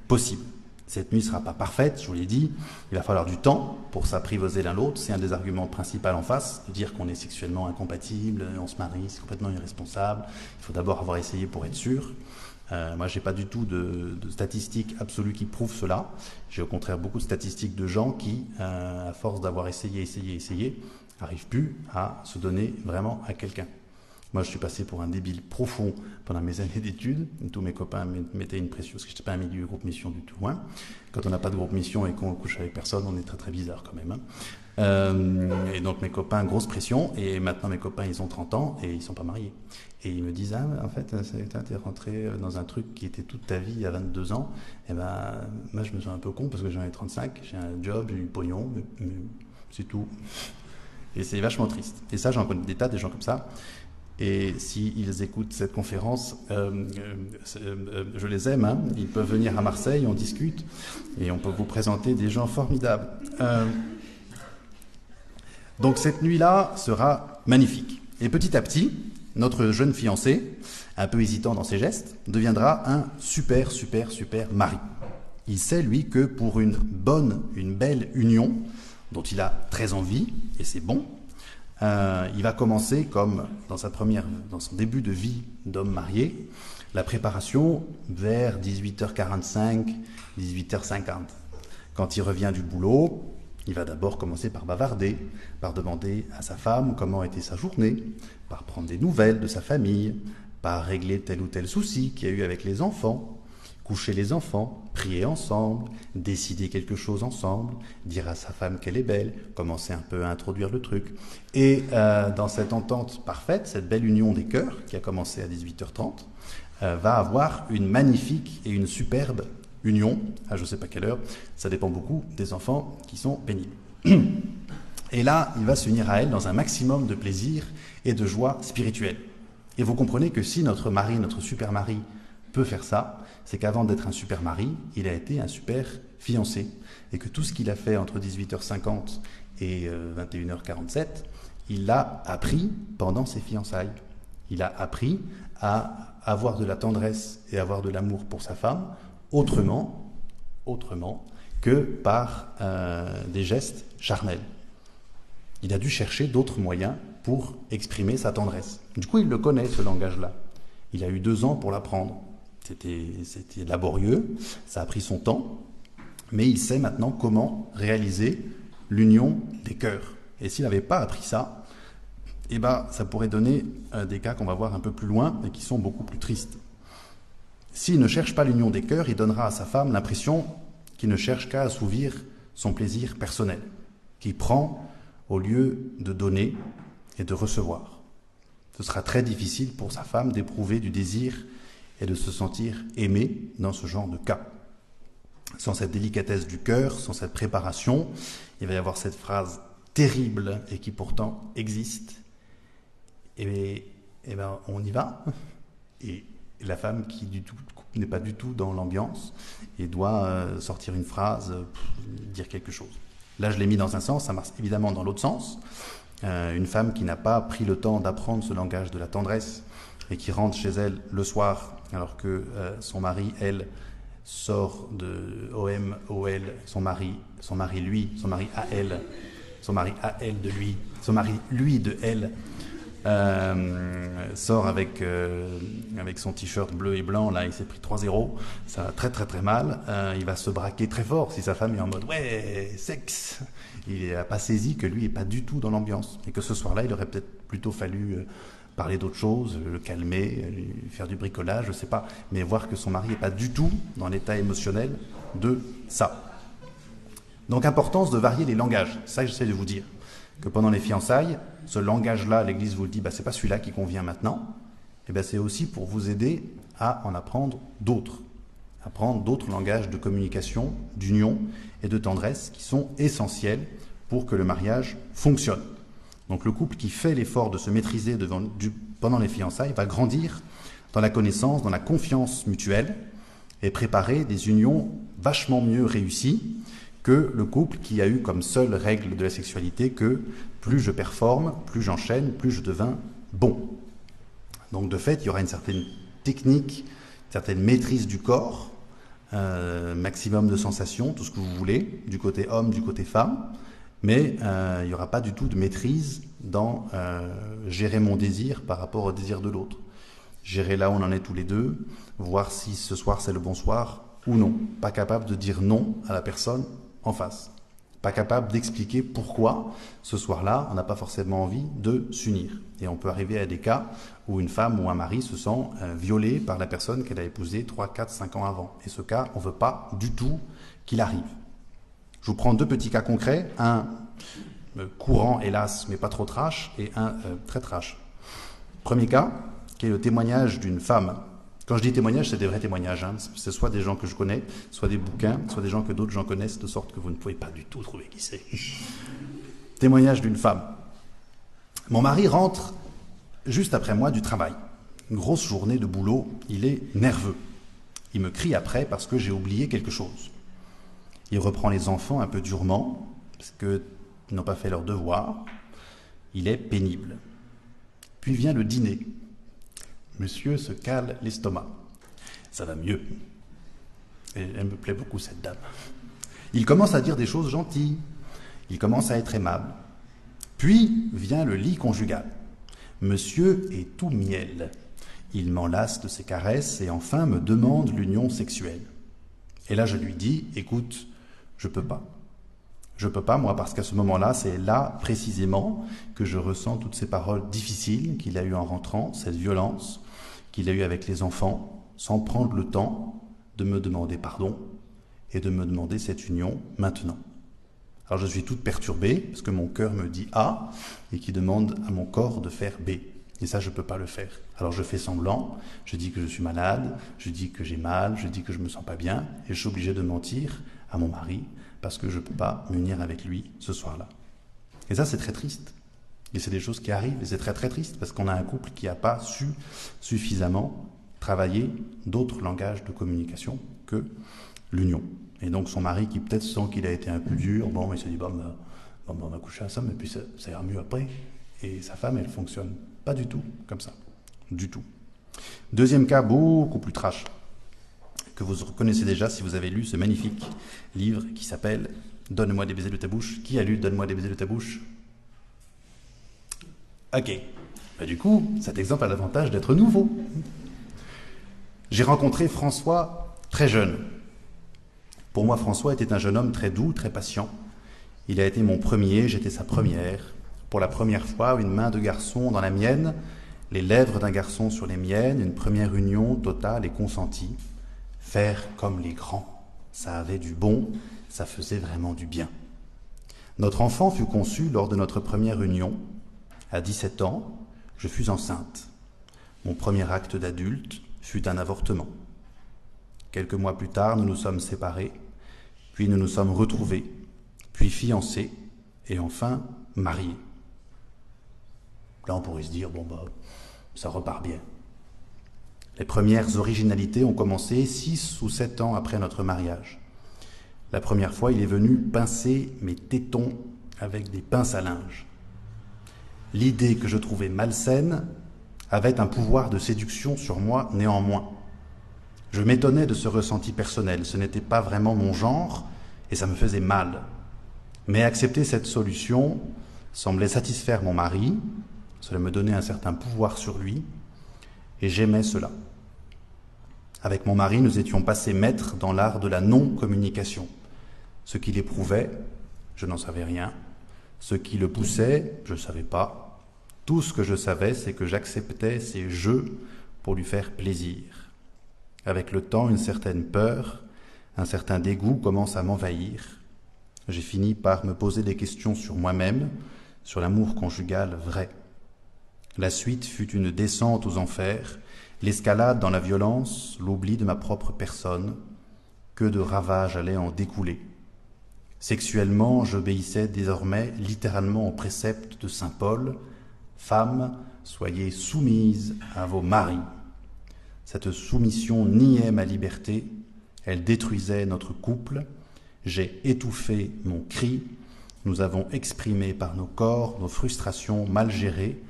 S1: possible. Cette nuit ne sera pas parfaite, je vous l'ai dit, il va falloir du temps pour s'apprivoiser l'un l'autre, c'est un des arguments principaux en face, de dire qu'on est sexuellement incompatible, on se marie, c'est complètement irresponsable, il faut d'abord avoir essayé pour être sûr. Euh, moi, je n'ai pas du tout de, statistiques absolues qui prouvent cela. J'ai au contraire beaucoup de statistiques de gens qui, euh, à force d'avoir essayé, essayé, essayé, n'arrivent plus à se donner vraiment à quelqu'un. Moi, je suis passé pour un débile profond pendant mes années d'études. Tous mes copains mettaient une pression, parce que je n'étais pas un milieu groupe mission du tout. Hein. Quand on n'a pas de groupe mission et qu'on couche avec personne, on est très très bizarre quand même. Hein. Euh, et donc mes copains, grosse pression. Et maintenant, mes copains, ils ont 30 ans et ils sont pas mariés. Et ils me disent, ah, en fait, es rentré dans un truc qui était toute ta vie à 22 ans. Et ben, moi, je me sens un peu con parce que j'en ai 35, j'ai un job, j'ai du pognon, mais c'est tout. Et c'est vachement triste. Et ça, j'en connais des tas, des gens comme ça. Et s'ils écoutent cette conférence, euh, euh, euh, je les aime. Hein. Ils peuvent venir à Marseille, on discute, et on peut vous présenter des gens formidables. donc cette nuit-là sera magnifique. Et petit à petit, notre jeune fiancé, un peu hésitant dans ses gestes, deviendra un super, super, super mari. Il sait, lui, que pour une bonne, une belle union, dont il a très envie, et c'est bon, euh, il va commencer comme dans sa première, dans son début de vie d'homme marié, la préparation vers 18h45, 18h50. Quand il revient du boulot, il va d'abord commencer par bavarder, par demander à sa femme comment était sa journée, par prendre des nouvelles de sa famille, par régler tel ou tel souci qu'il y a eu avec les enfants, coucher les enfants, prier ensemble, décider quelque chose ensemble, dire à sa femme qu'elle est belle, commencer un peu à introduire le truc. Et euh, dans cette entente parfaite, cette belle union des cœurs, qui a commencé à 18h30, euh, va avoir une magnifique et une superbe union, à je ne sais pas quelle heure, ça dépend beaucoup des enfants qui sont pénibles. Et là, il va s'unir à elle dans un maximum de plaisir et de joie spirituelle. Et vous comprenez que si notre mari, notre super mari, peut faire ça, c'est qu'avant d'être un super mari, il a été un super fiancé. Et que tout ce qu'il a fait entre 18h50 et 21h47, euh, il l'a appris pendant ses fiançailles. Il a appris à avoir de la tendresse et avoir de l'amour pour sa femme autrement, autrement que par euh, des gestes charnels. Il a dû chercher d'autres moyens pour exprimer sa tendresse. Du coup, il le connaît, ce langage-là. Il a eu deux ans pour l'apprendre. C'était laborieux, ça a pris son temps, mais il sait maintenant comment réaliser l'union des cœurs. Et s'il n'avait pas appris ça, eh ben, ça pourrait donner euh, des cas qu'on va voir un peu plus loin et qui sont beaucoup plus tristes. S'il ne cherche pas l'union des cœurs, il donnera à sa femme l'impression qu'il ne cherche qu'à assouvir son plaisir personnel, qu'il prend au lieu de donner et de recevoir. Ce sera très difficile pour sa femme d'éprouver du désir et de se sentir aimé dans ce genre de cas. Sans cette délicatesse du cœur, sans cette préparation, il va y avoir cette phrase terrible et qui pourtant existe. Et, et ben on y va. Et la femme qui n'est pas du tout dans l'ambiance et doit euh, sortir une phrase, dire quelque chose. Là, je l'ai mis dans un sens, ça marche évidemment dans l'autre sens. Euh, une femme qui n'a pas pris le temps d'apprendre ce langage de la tendresse et qui rentre chez elle le soir alors que euh, son mari, elle, sort de OM, OL, son mari, son mari lui, son mari à elle, son mari à elle de lui, son mari lui de elle, euh, sort avec, euh, avec son t-shirt bleu et blanc, là il s'est pris 3-0, ça va très très très mal, il va se braquer très fort si sa femme est en mode ouais, sexe, il n'a pas saisi que lui n'est pas du tout dans l'ambiance, et que ce soir-là il aurait peut-être plutôt fallu parler d'autre chose, le calmer, faire du bricolage, je sais pas, mais voir que son mari n'est pas du tout dans l'état émotionnel de ça. Donc importance de varier les langages, ça j'essaie de vous dire que pendant les fiançailles, ce langage-là, l'Église vous le dit, bah, c'est pas celui-là qui convient maintenant, et ben c'est aussi pour vous aider à en apprendre d'autres, apprendre d'autres langages de communication, d'union et de tendresse qui sont essentiels pour que le mariage fonctionne. Donc le couple qui fait l'effort de se maîtriser pendant les fiançailles va grandir dans la connaissance, dans la confiance mutuelle et préparer des unions vachement mieux réussies que le couple qui a eu comme seule règle de la sexualité que plus je performe, plus j'enchaîne, plus je deviens bon. Donc de fait, il y aura une certaine technique, une certaine maîtrise du corps, euh, maximum de sensations, tout ce que vous voulez, du côté homme, du côté femme, mais euh, il n'y aura pas du tout de maîtrise dans euh, gérer mon désir par rapport au désir de l'autre. Gérer là où on en est tous les deux, voir si ce soir c'est le bon soir ou non. Pas capable de dire non à la personne en face. Pas capable d'expliquer pourquoi ce soir-là, on n'a pas forcément envie de s'unir. Et on peut arriver à des cas où une femme ou un mari se sent euh, violé par la personne qu'elle a épousée 3, 4, 5 ans avant. Et ce cas, on ne veut pas du tout qu'il arrive. Je vous prends deux petits cas concrets, un euh, courant hélas, mais pas trop trash, et un euh, très trash. Premier cas, qui est le témoignage d'une femme quand je dis témoignage, c'est des vrais témoignages. Hein. C'est soit des gens que je connais, soit des bouquins, soit des gens que d'autres gens connaissent, de sorte que vous ne pouvez pas du tout trouver qui c'est. témoignage d'une femme. Mon mari rentre juste après moi du travail. Une grosse journée de boulot, il est nerveux. Il me crie après parce que j'ai oublié quelque chose. Il reprend les enfants un peu durement, parce qu'ils n'ont pas fait leur devoir. Il est pénible. Puis vient le dîner. Monsieur se cale l'estomac. Ça va mieux. Et elle me plaît beaucoup, cette dame. Il commence à dire des choses gentilles. Il commence à être aimable. Puis vient le lit conjugal. Monsieur est tout miel. Il m'enlace de ses caresses et enfin me demande l'union sexuelle. Et là, je lui dis, écoute, je peux pas. Je peux pas, moi, parce qu'à ce moment-là, c'est là, précisément, que je ressens toutes ces paroles difficiles qu'il a eues en rentrant, cette violence, qu'il a eu avec les enfants sans prendre le temps de me demander pardon et de me demander cette union maintenant. Alors je suis toute perturbée parce que mon cœur me dit A et qui demande à mon corps de faire B. Et ça, je ne peux pas le faire. Alors je fais semblant, je dis que je suis malade, je dis que j'ai mal, je dis que je ne me sens pas bien, et je suis obligé de mentir à mon mari parce que je ne peux pas m'unir avec lui ce soir-là. Et ça, c'est très triste. Et c'est des choses qui arrivent, et c'est très très triste, parce qu'on a un couple qui n'a pas su suffisamment travailler d'autres langages de communication que l'union. Et donc son mari, qui peut-être sent qu'il a été un peu dur, bon, il se dit, bon, ben, bon, ben, on va coucher ensemble, et puis ça, ça ira mieux après. Et sa femme, elle fonctionne pas du tout comme ça. Du tout. Deuxième cas, beaucoup plus trash, que vous reconnaissez déjà si vous avez lu ce magnifique livre qui s'appelle Donne-moi des baisers de ta bouche. Qui a lu Donne-moi des baisers de ta bouche? Ok. Bah, du coup, cet exemple a l'avantage d'être nouveau. J'ai rencontré François très jeune. Pour moi, François était un jeune homme très doux, très patient. Il a été mon premier, j'étais sa première. Pour la première fois, une main de garçon dans la mienne, les lèvres d'un garçon sur les miennes, une première union totale et consentie. Faire comme les grands, ça avait du bon, ça faisait vraiment du bien. Notre enfant fut conçu lors de notre première union, à 17 ans, je fus enceinte. Mon premier acte d'adulte fut un avortement. Quelques mois plus tard, nous nous sommes séparés, puis nous nous sommes retrouvés, puis fiancés, et enfin mariés. Là, on pourrait se dire, bon, bah, ça repart bien. Les premières originalités ont commencé six ou sept ans après notre mariage. La première fois, il est venu pincer mes tétons avec des pinces à linge. l'idée que je trouvais malsaine avait un pouvoir de séduction sur moi néanmoins. Je m'étonnais de ce ressenti personnel, ce n'était pas vraiment mon genre et ça me faisait mal. Mais accepter cette solution semblait satisfaire mon mari, cela me donnait un certain pouvoir sur lui, et j'aimais cela. Avec mon mari, nous étions passés maîtres dans l'art de la non-communication. Ce qu'il éprouvait, je n'en savais rien. Ce qui le poussait, je ne savais pas. Tout ce que je savais, c'est que j'acceptais ses jeux pour lui faire plaisir. Avec le temps, une certaine peur, un certain dégoût commence à m'envahir. J'ai fini par me poser des questions sur moi-même, sur l'amour conjugal vrai. La suite fut une descente aux enfers, l'escalade dans la violence, l'oubli de ma propre personne. Que de ravages allaient en découler. Sexuellement, j'obéissais désormais littéralement au précepte de Saint Paul Femmes, soyez soumises à vos maris. Cette soumission niait ma liberté, elle détruisait notre couple. J'ai étouffé mon cri, nous avons exprimé par nos corps nos frustrations mal gérées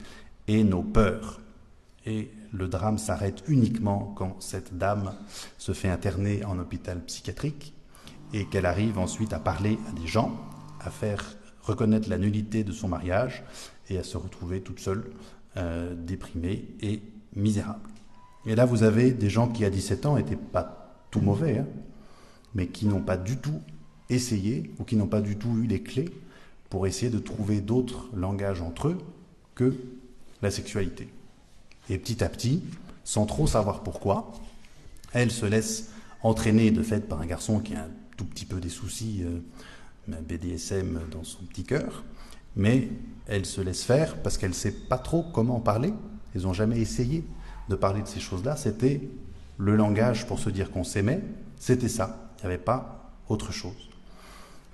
S1: et nos peurs. Et le drame s'arrête uniquement quand cette dame se fait interner en hôpital psychiatrique et qu'elle arrive ensuite à parler à des gens, à faire reconnaître la nullité de son mariage et à se retrouver toute seule, euh, déprimée et misérable. Et là, vous avez des gens qui, à 17 ans, n'étaient pas tout mauvais, hein, mais qui n'ont pas du tout essayé ou qui n'ont pas du tout eu les clés pour essayer de trouver d'autres langages entre eux que la sexualité. Et petit à petit, sans trop savoir pourquoi, elle se laisse entraîner de fait par un garçon qui a un tout petit peu des soucis euh, BDSM dans son petit cœur, mais elle se laisse faire parce qu'elle ne sait pas trop comment parler. Ils n'ont jamais essayé de parler de ces choses-là. C'était le langage pour se dire qu'on s'aimait, c'était ça. Il n'y avait pas autre chose.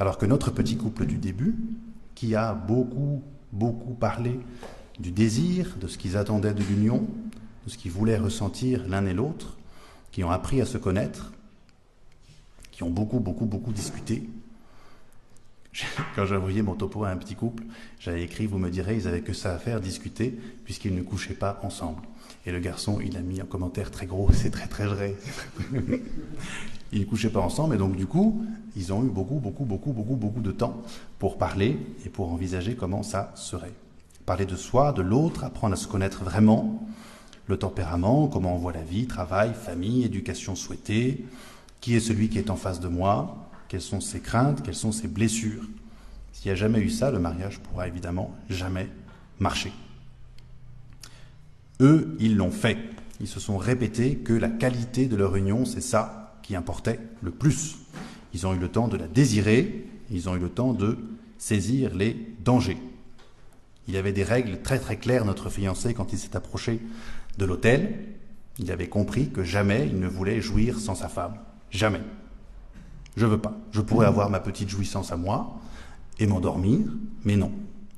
S1: Alors que notre petit couple du début, qui a beaucoup, beaucoup parlé du désir, de ce qu'ils attendaient de l'union, de ce qu'ils voulaient ressentir l'un et l'autre, qui ont appris à se connaître, qui ont beaucoup, beaucoup, beaucoup discuté. Quand envoyé mon topo à un petit couple, j'avais écrit, vous me direz, ils n'avaient que ça à faire, discuter, puisqu'ils ne couchaient pas ensemble. Et le garçon, il a mis un commentaire très gros, c'est très très vrai. ils ne couchaient pas ensemble, et donc du coup, ils ont eu beaucoup, beaucoup, beaucoup, beaucoup, beaucoup de temps pour parler et pour envisager comment ça serait parler de soi, de l'autre, apprendre à se connaître vraiment, le tempérament, comment on voit la vie, travail, famille, éducation souhaitée, qui est celui qui est en face de moi, quelles sont ses craintes, quelles sont ses blessures? S'il n'y a jamais eu ça, le mariage pourra évidemment jamais marcher. Eux, ils l'ont fait. Ils se sont répétés que la qualité de leur union, c'est ça qui importait le plus. Ils ont eu le temps de la désirer, ils ont eu le temps de saisir les dangers. Il y avait des règles très très claires, notre fiancé, quand il s'est approché de l'hôtel. Il avait compris que jamais il ne voulait jouir sans sa femme. Jamais. Je veux pas. Je pourrais avoir ma petite jouissance à moi et m'endormir, mais non.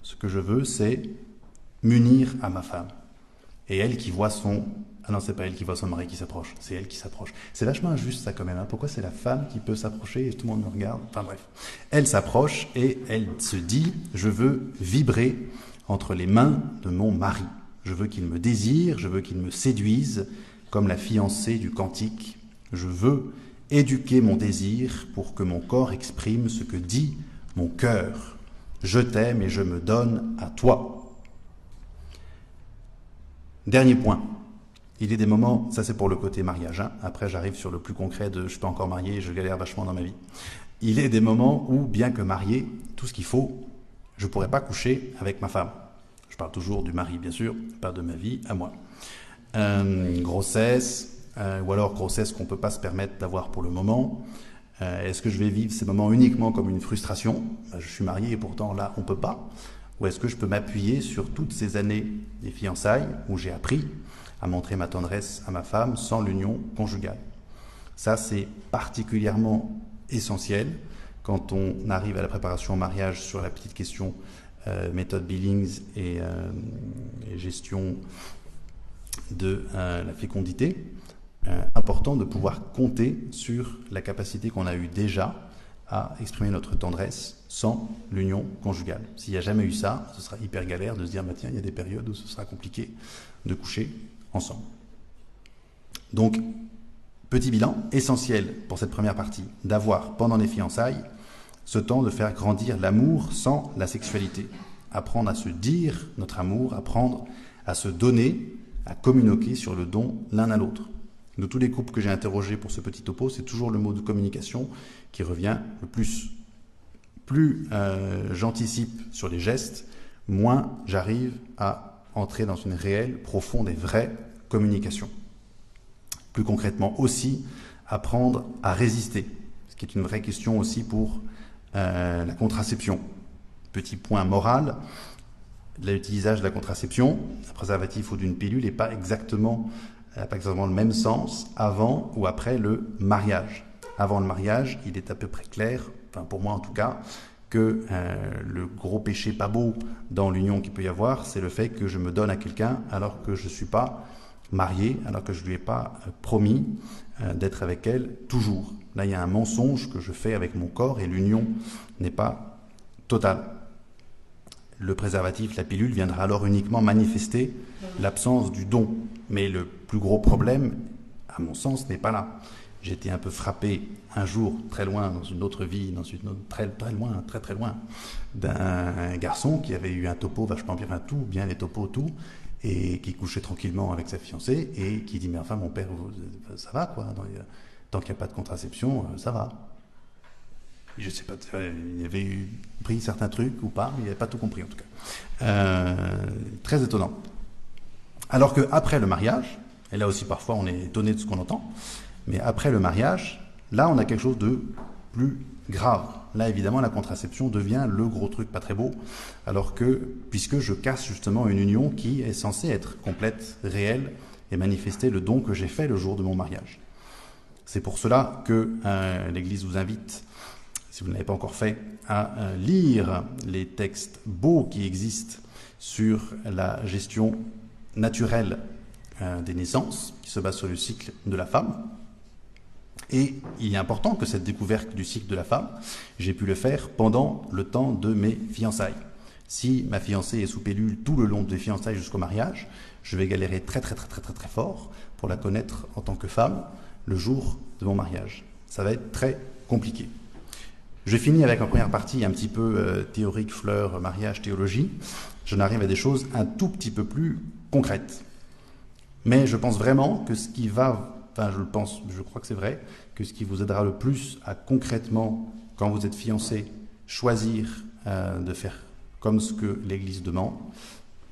S1: Ce que je veux, c'est m'unir à ma femme. Et elle qui voit son... Ah non, c'est pas elle qui voit son mari qui s'approche, c'est elle qui s'approche. C'est vachement injuste ça quand même. Hein. Pourquoi c'est la femme qui peut s'approcher et tout le monde me regarde? Enfin bref. Elle s'approche et elle se dit, je veux vibrer entre les mains de mon mari. Je veux qu'il me désire, je veux qu'il me séduise, comme la fiancée du cantique. Je veux éduquer mon désir pour que mon corps exprime ce que dit mon cœur. Je t'aime et je me donne à toi. Dernier point. Il y a des moments, ça c'est pour le côté mariage, hein. après j'arrive sur le plus concret de je suis pas encore marié je galère vachement dans ma vie. Il y a des moments où, bien que marié, tout ce qu'il faut, je ne pourrais pas coucher avec ma femme. Parle toujours du mari, bien sûr, pas de ma vie à moi. Euh, grossesse, euh, ou alors grossesse qu'on ne peut pas se permettre d'avoir pour le moment. Euh, est-ce que je vais vivre ces moments uniquement comme une frustration? Je suis marié et pourtant là, on ne peut pas. Ou est-ce que je peux m'appuyer sur toutes ces années des fiançailles où j'ai appris à montrer ma tendresse à ma femme sans l'union conjugale? Ça, c'est particulièrement essentiel quand on arrive à la préparation au mariage sur la petite question méthode Billings et, euh, gestion de euh, la fécondité, important de pouvoir compter sur la capacité qu'on a eue déjà à exprimer notre tendresse sans l'union conjugale. S'il n'y a jamais eu ça, ce sera hyper galère de se dire, bah, tiens, il y a des périodes où ce sera compliqué de coucher ensemble. Donc, petit bilan, essentiel pour cette première partie, d'avoir pendant les fiançailles ce temps de faire grandir l'amour sans la sexualité. Apprendre à se dire notre amour, apprendre à se donner, à communiquer sur le don l'un à l'autre. De tous les couples que j'ai interrogés pour ce petit topo, c'est toujours le mot de communication qui revient le plus. Plus euh, j'anticipe sur les gestes, moins j'arrive à entrer dans une réelle, profonde et vraie communication. Plus concrètement aussi, apprendre à résister, ce qui est une vraie question aussi pour euh, la contraception. Petit point moral, l'utilisation de la contraception, un préservatif ou d'une pilule n'est pas exactement, pas exactement le même sens avant ou après le mariage. Avant le mariage, il est à peu près clair, enfin pour moi en tout cas, que euh, le gros péché pas beau dans l'union qu'il peut y avoir, c'est le fait que je me donne à quelqu'un alors que je ne suis pas marié, alors que je ne lui ai pas euh, promis d'être avec elle toujours. Là, il y a un mensonge que je fais avec mon corps et l'union n'est pas totale. Le préservatif, la pilule, viendra alors uniquement manifester l'absence du don. Mais le plus gros problème, à mon sens, n'est pas là. J'étais un peu frappé un jour, très loin, dans une autre vie, dans une autre, très, très loin, très très loin, d'un garçon qui avait eu un topo vachement bien, tout, bien les topos, tout, et qui couchait tranquillement avec sa fiancée, et qui dit, mais enfin, mon père, ça va, quoi, tant qu'il n'y a pas de contraception, euh, ça va. Je ne sais pas, il avait pris certains trucs ou pas, mais il n'avait pas tout compris en tout cas. Euh, très étonnant. Alors qu'après le mariage, et là aussi parfois on est étonné de ce qu'on entend, mais après le mariage, là on a quelque chose de plus grave. Là évidemment la contraception devient le gros truc pas très beau, alors que, puisque je casse justement une union qui est censée être complète, réelle, et manifester le don que j'ai fait le jour de mon mariage. C'est pour cela que euh, l'Église vous invite, si vous ne l'avez pas encore fait, à euh, lire les textes beaux qui existent sur la gestion naturelle euh, des naissances, qui se base sur le cycle de la femme. Et il est important que cette découverte du cycle de la femme, j'ai pu le faire pendant le temps de mes fiançailles. Si ma fiancée est sous pilule tout le long des fiançailles jusqu'au mariage, je vais galérer très très très très très très fort pour la connaître en tant que femme, le jour de mon mariage. Ça va être très compliqué. Je finis avec en première partie un petit peu euh, théorique, fleur, mariage, théologie. Je n'arrive à des choses un tout petit peu plus concrètes. Mais je pense vraiment que ce qui va, enfin je le pense, je crois que c'est vrai, que ce qui vous aidera le plus à concrètement, quand vous êtes fiancé, choisir euh, de faire comme ce que l'Église demande,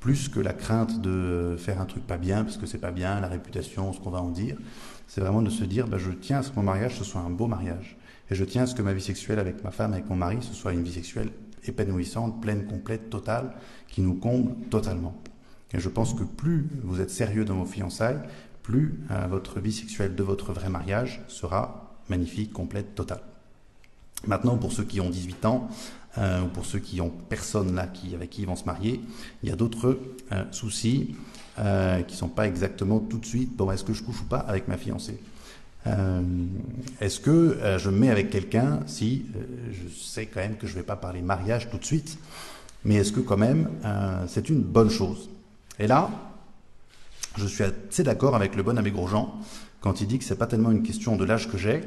S1: plus que la crainte de faire un truc pas bien, parce que c'est pas bien, la réputation, ce qu'on va en dire, c'est vraiment de se dire, bah, je tiens à ce que mon mariage, ce soit un beau mariage. Et je tiens à ce que ma vie sexuelle avec ma femme, avec mon mari, ce soit une vie sexuelle épanouissante, pleine, complète, totale, qui nous comble totalement. Et je pense que plus vous êtes sérieux dans vos fiançailles, plus euh, votre vie sexuelle de votre vrai mariage sera magnifique, complète, totale. Maintenant, pour ceux qui ont 18 ans, euh, ou pour ceux qui ont personne là qui, avec qui ils vont se marier, il y a d'autres euh, soucis euh, qui ne sont pas exactement tout de suite, bon, est-ce que je couche ou pas avec ma fiancée? Euh, Est-ce que euh, je me mets avec quelqu'un si je sais quand même que je ne vais pas parler mariage tout de suite, mais est-ce que quand même c'est une bonne chose? Et là, je suis assez d'accord avec le bon abbé Grosjean quand il dit que c'est pas tellement une question de l'âge que j'ai,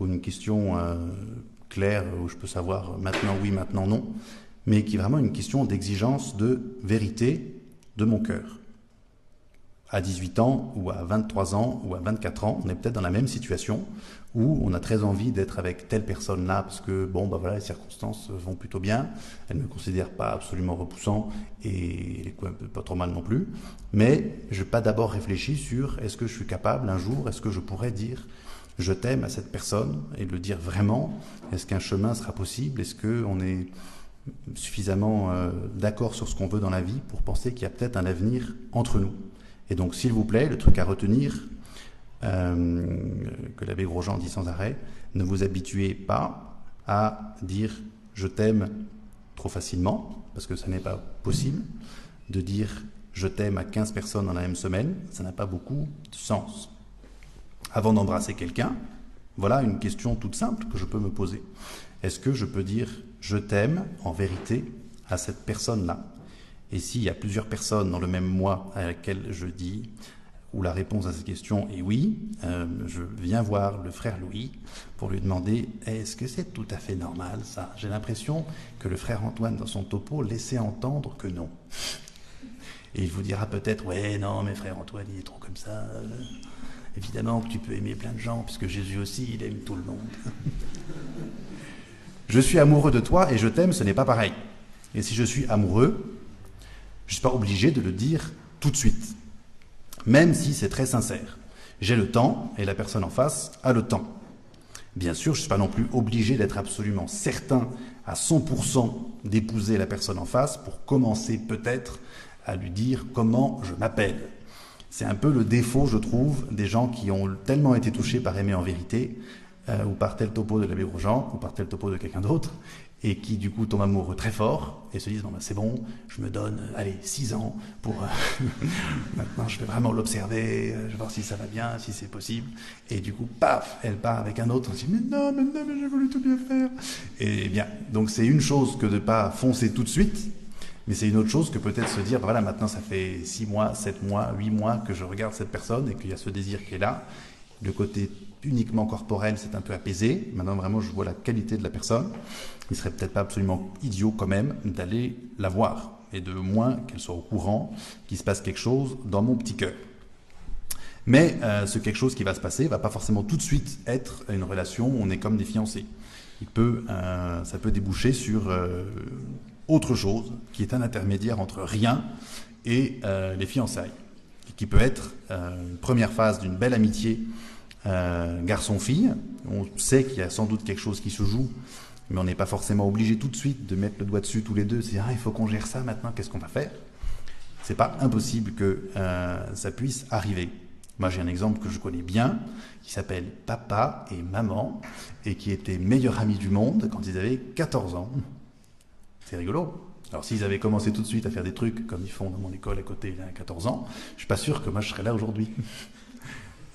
S1: ou une question claire où je peux savoir maintenant oui, maintenant non, mais qui est vraiment une question d'exigence de vérité de mon cœur à 18 ans ou à 23 ans ou à 24 ans, on est peut-être dans la même situation où on a très envie d'être avec telle personne-là parce que bon bah voilà les circonstances vont plutôt bien, elle ne me considère pas absolument repoussant et pas trop mal non plus, mais je n'ai pas d'abord réfléchi sur est-ce que je suis capable un jour, est-ce que je pourrais dire je t'aime à cette personne et le dire vraiment, est-ce qu'un chemin sera possible, est-ce qu'on est suffisamment euh, d'accord sur ce qu'on veut dans la vie pour penser qu'il y a peut-être un avenir entre nous? Et donc, s'il vous plaît, le truc à retenir, euh, que l'abbé Grosjean dit sans arrêt, ne vous habituez pas à dire je t'aime trop facilement, parce que ce n'est pas possible. De dire je t'aime à 15 personnes dans la même semaine, ça n'a pas beaucoup de sens. Avant d'embrasser quelqu'un, Voilà une question toute simple que je peux me poser. Est-ce que je peux dire je t'aime en vérité à cette personne-là? Et s'il y a plusieurs personnes dans le même mois à laquelle je dis où la réponse à cette question est oui, euh, je viens voir le frère Louis pour lui demander est-ce que c'est tout à fait normal ça? J'ai l'impression que le frère Antoine dans son topo laissait entendre que non. Et il vous dira peut-être ouais non mais frère Antoine il est trop comme ça. Évidemment que tu peux aimer plein de gens puisque Jésus aussi il aime tout le monde. je suis amoureux de toi et je t'aime, ce n'est pas pareil. Et si je suis amoureux, je ne suis pas obligé de le dire tout de suite même si c'est très sincère. J'ai le temps et la personne en face a le temps. Bien sûr, je ne suis pas non plus obligé d'être absolument certain à 100% d'épouser la personne en face pour commencer peut-être à lui dire comment je m'appelle. C'est un peu le défaut, je trouve, des gens qui ont tellement été touchés par aimer en vérité, euh, ou par tel topo de l'abbé Grosjean, ou par tel topo de quelqu'un d'autre, et qui du coup tombent amoureux très fort et se disent bon ben c'est bon, je me donne euh, allez six ans pour euh, maintenant je vais vraiment l'observer, euh, je vais voir si ça va bien, si c'est possible et du coup paf elle part avec un autre, on se dit mais non mais non mais j'ai voulu tout bien faire et bien donc c'est une chose que de pas foncer tout de suite mais c'est une autre chose que peut-être se dire voilà maintenant ça fait six mois, sept mois, huit mois que je regarde cette personne et qu'il y a ce désir qui est là, le côté uniquement corporel, c'est un peu apaisé. Maintenant, vraiment, je vois la qualité de la personne. Il serait peut-être pas absolument idiot quand même d'aller la voir et de moins qu'elle soit au courant qu'il se passe quelque chose dans mon petit cœur. Mais euh, ce quelque chose qui va se passer va pas forcément tout de suite être une relation où on est comme des fiancés. Il peut, euh, ça peut déboucher sur euh, autre chose qui est un intermédiaire entre rien et les fiançailles, qui peut être une première phase d'une belle amitié garçon-fille. On sait qu'il y a sans doute quelque chose qui se joue, mais on n'est pas forcément obligé tout de suite de mettre le doigt dessus tous les deux. C'est ah, il faut qu'on gère ça maintenant. Qu'est-ce qu'on va faire? C'est pas impossible que euh, ça puisse arriver. Moi, j'ai un exemple que je connais bien, qui s'appelle Papa et Maman, et qui étaient meilleurs amis du monde quand ils avaient 14 ans. C'est rigolo. Alors, s'ils avaient commencé tout de suite à faire des trucs comme ils font dans mon école à côté, il y a 14 ans, je suis pas sûr que moi je serais là aujourd'hui.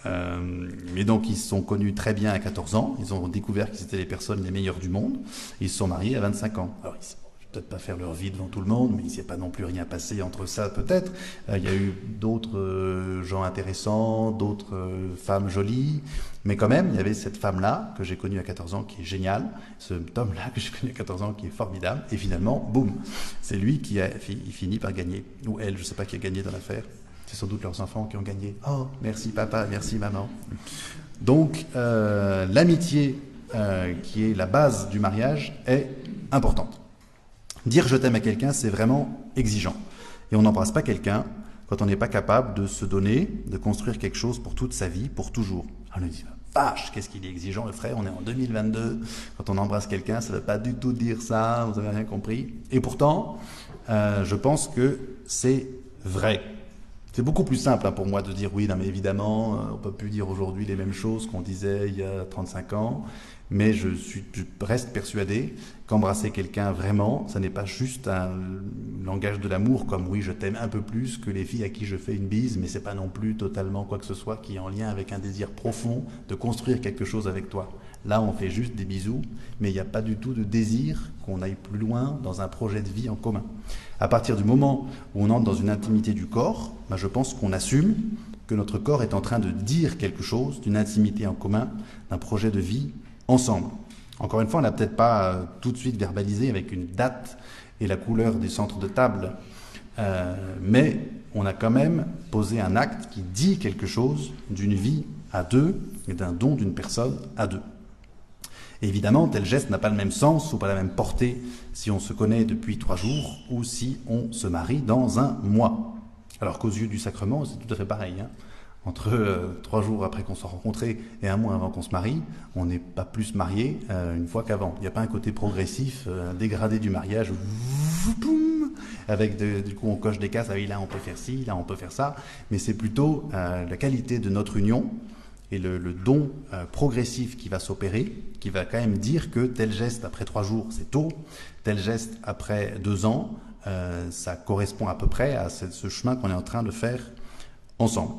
S1: Euh, mais donc ils se sont connus très bien à 14 ans, ils ont découvert qu'ils étaient les personnes les meilleures du monde, ils se sont mariés à 25 ans. Alors ils peut-être pas faire leur vie devant tout le monde, mais il n'y a pas non plus rien passé entre ça peut-être. Euh, il y a eu d'autres euh, gens intéressants, d'autres femmes jolies, mais quand même il y avait cette femme-là que j'ai connue à 14 ans qui est géniale, ce homme-là que j'ai connu à 14 ans qui est formidable, et finalement, boum, c'est lui qui a fini par gagner, ou elle, je ne sais pas qui a gagné dans l'affaire. C'est sans doute leurs enfants qui ont gagné. Oh, merci papa, merci maman. Donc, euh, l'amitié euh, qui est la base du mariage est importante. Dire je t'aime à quelqu'un, c'est vraiment exigeant. Et on n'embrasse pas quelqu'un quand on n'est pas capable de se donner, de construire quelque chose pour toute sa vie, pour toujours. On nous dit, vache, qu'est-ce qu'il est exigeant, le frère, on est en 2022, quand on embrasse quelqu'un, ça ne veut pas du tout dire ça, vous avez rien compris. Et pourtant, euh, je pense que c'est vrai. C'est beaucoup plus simple hein, pour moi de dire oui, non, mais évidemment, euh, on peut plus dire aujourd'hui les mêmes choses qu'on disait il y a 35 ans, mais je, suis, reste persuadé qu'embrasser quelqu'un vraiment, ça n'est pas juste un langage de l'amour comme oui, je t'aime un peu plus que les filles à qui je fais une bise, mais c'est pas non plus totalement quoi que ce soit qui est en lien avec un désir profond de construire quelque chose avec toi. Là, on fait juste des bisous, mais il n'y a pas du tout de désir qu'on aille plus loin dans un projet de vie en commun. À partir du moment où on entre dans une intimité du corps, bah, je pense qu'on assume que notre corps est en train de dire quelque chose d'une intimité en commun, d'un projet de vie ensemble. Encore une fois, on n'a peut-être pas euh, tout de suite verbalisé avec une date et la couleur des centres de table, euh, mais on a quand même posé un acte qui dit quelque chose d'une vie à deux et d'un don d'une personne à deux évidemment, tel geste n'a pas le même sens ou pas la même portée si on se connaît depuis trois jours ou si on se marie dans un mois. Alors qu'aux yeux du sacrement, c'est tout à fait pareil. Hein. Entre euh, trois jours après qu'on soit rencontrés et un mois avant qu'on se marie, on n'est pas plus marié euh, une fois qu'avant. Il n'y a pas un côté progressif, euh, dégradé du mariage, avec du coup on coche des cases, ah oui là on peut faire ci, là on peut faire ça, mais c'est plutôt la qualité de notre union et le, don euh, progressif qui va s'opérer, qui va quand même dire que tel geste après trois jours, c'est tôt, tel geste après deux ans, euh, ça correspond à peu près à ce, chemin qu'on est en train de faire ensemble.